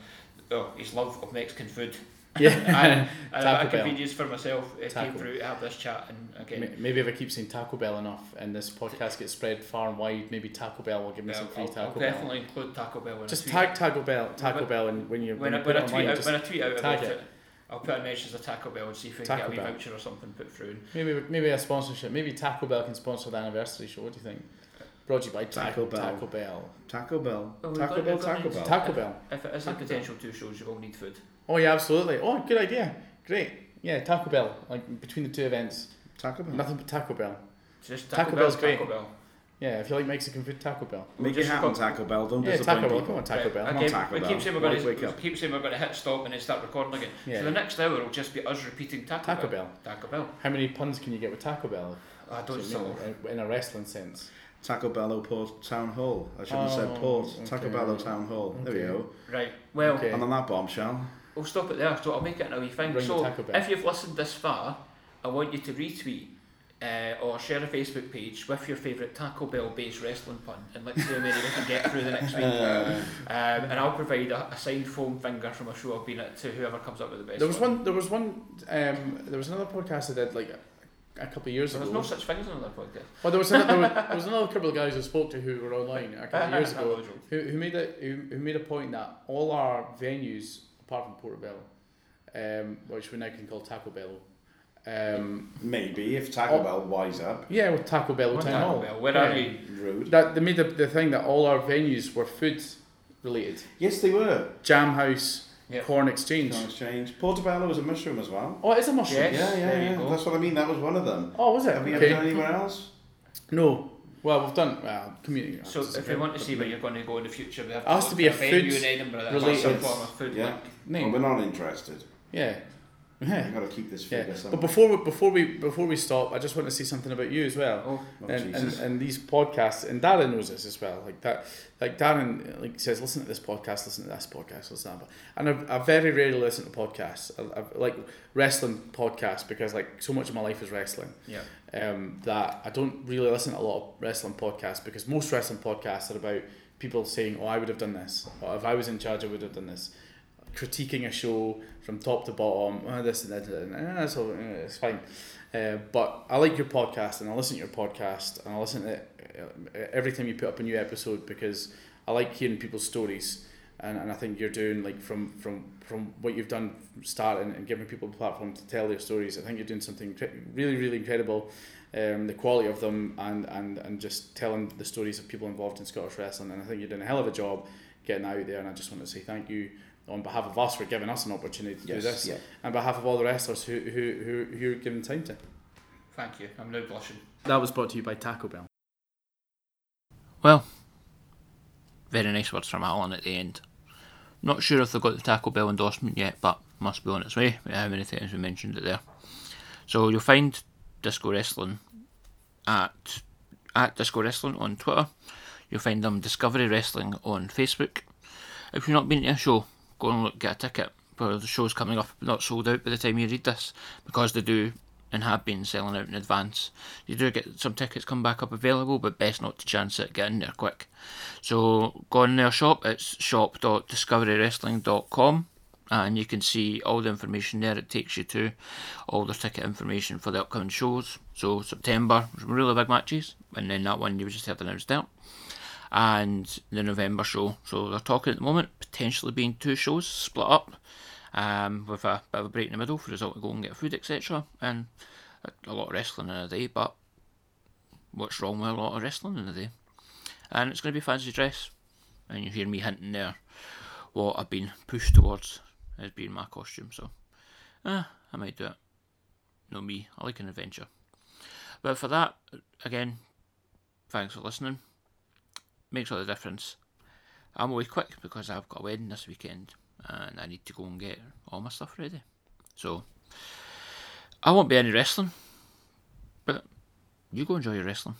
oh, his love of Mexican food Yeah. and, and Taco a Bell. convenience for myself, it Taco. came through to have this chat. And again, Maybe if I keep saying Taco Bell enough and this podcast gets spread far and wide, maybe Taco Bell will give me I'll, some free I'll, Taco I'll Bell. definitely include Taco Bell. When Just I tweet tag Taco Bell, Taco When- Bell, and when you when, when, I, when, I tweet online, out, when I tweet out tag about it. it, I'll put a message of Taco Bell and see if we can Taco get a wee Bell. voucher or something put through. maybe maybe a sponsorship. Maybe Taco Bell can sponsor the anniversary show. What do you think? Brought to you by Taco Taco, Bell. Taco Bell. Taco Bell. Oh, Taco Bell, we've Taco. Bell. Taco Bell. If it is a Taco Bell. potential two shows, you all need food. Oh yeah, absolutely. Oh, good idea. Great. Yeah, Taco Bell. Like between the two events, Taco Bell. nothing but Taco Bell. Just Taco Taco, Bell's Bell's great. Taco Bell. Yeah, if you like Mexican food, Taco Bell. Make Just it happen, got- Taco Bell. Don't Yeah, disappoint Taco Bell. people. Come on, Taco Bell. Come on, Okay, Taco we Bell. keep saying we're going wake to up. keep saying we're going to hit stop and then start recording again. Yeah. So the next hour will just be us repeating Taco, Taco Bell. Bell. Taco Bell. How many puns can you get with Taco Bell? I don't So, you know. know, in a wrestling sense. Taco Bell Port Town Hall. I should not have said Oh, Port. okay. Taco Bell Town Hall. There we Okay. go. Right. Well, Okay. And on that bombshell, we'll stop it there. So I'll make it in a wee thing. Ring so if you've listened this far, I want you to retweet uh, or share a Facebook page with your favourite Taco Bell based wrestling pun and let's see how many we can get through the next week. Um, and I'll provide a, a signed foam finger from a show I've been at to whoever comes up with the best. There was one. There was one. Um, there was another podcast I did like a, a couple of years There's ago. There's no such thing as another podcast. Well, there was, another, there, was, there was another couple of guys I spoke to who were online a couple of years ago who, who made a who, who made a point that all our venues apart from Portobello, um, which we now can call Taco Bell, um, maybe if Taco Oh. Bell wise up, yeah, with Taco Bell What Town Taco Hall. Bell? Where yeah. are we? rude. That they made the, the thing that all our venues were food related. Yes, they were. Jam House, Yep. Corn Exchange. No exchange. Portobello was a mushroom as well. Oh, it's a mushroom. Yes. Yeah, yeah, yeah. That's what I mean. That was one of them. Oh, was it? Have we okay. ever done anywhere else? No. Well, we've done well community. So if we want to see where you're going to go in the future, we have It has look to be for a venue food in Edinburgh that related- has some form of food Yeah. link. Well, we're not interested. Yeah. Yeah. We've got to keep this Yeah, figure but before we, before we before we stop, I just want to say something about you as well, Oh, Oh, and, and and these podcasts, and Darren knows this as well. Like that, like Darren like says, listen to this podcast, listen to this podcast, listen to that. And I, I very rarely listen to podcasts, I, I, like wrestling podcasts, because like so much of my life is wrestling. yeah. Um, that I don't really listen to a lot of wrestling podcasts because most wrestling podcasts are about people saying, "Oh, I would have done this," or "If I was in charge, I would have done this." Critiquing a show from top to bottom, oh, this and that, and that, that's all. eh, It's fine. Uh, but I like your podcast, and I listen to your podcast, and I listen to it every time you put up a new episode because I like hearing people's stories, and, and I think you're doing like from from from what you've done starting and giving people a platform to tell their stories. I think you're doing something really really incredible. Um, the quality of them and, and, and just telling the stories of people involved in Scottish wrestling, and I think you're doing a hell of a job getting out there. And I just want to say thank you on behalf of us for giving us an opportunity to do this, yeah. and on behalf of all the wrestlers who who who, who you're giving time to. Thank you. I'm now blushing. That was brought to you by Taco Bell. Well, very nice words from Alan at the end. Not sure if they've got the Taco Bell endorsement yet, but must be on its way. How many times we mentioned it there? So you'll find Disco Wrestling at at Disco Wrestling on Twitter. You'll find them Discovery Wrestling on Facebook. If you've not been to a show, go and look, get a ticket. For the show's coming up, not sold out by the time you read this, because they do and have been selling out in advance. You do get some tickets come back up available, but best not to chance it. Get in there quick. So go in their shop. It's shop.discoverywrestling.com and you can see all the information there. It takes you to all the ticket information for the upcoming shows. So September, some really big matches, and then that one you just have announced out. And the November show. So they're talking at the moment, potentially being two shows split up, um, with a bit of a break in the middle for us all to go and get food, etc. And a- lot of wrestling in a day, but what's wrong with a lot of wrestling in a day? And it's going to be fancy dress. And you hear me hinting there what I've been pushed towards as being my costume. So, eh, I might do it. No me, I like an adventure. But for that, again, thanks for listening. Makes all the difference. I'm away quick because I've got a wedding this weekend and I need to go and get all my stuff ready. So, I won't be any wrestling, but you go enjoy your wrestling.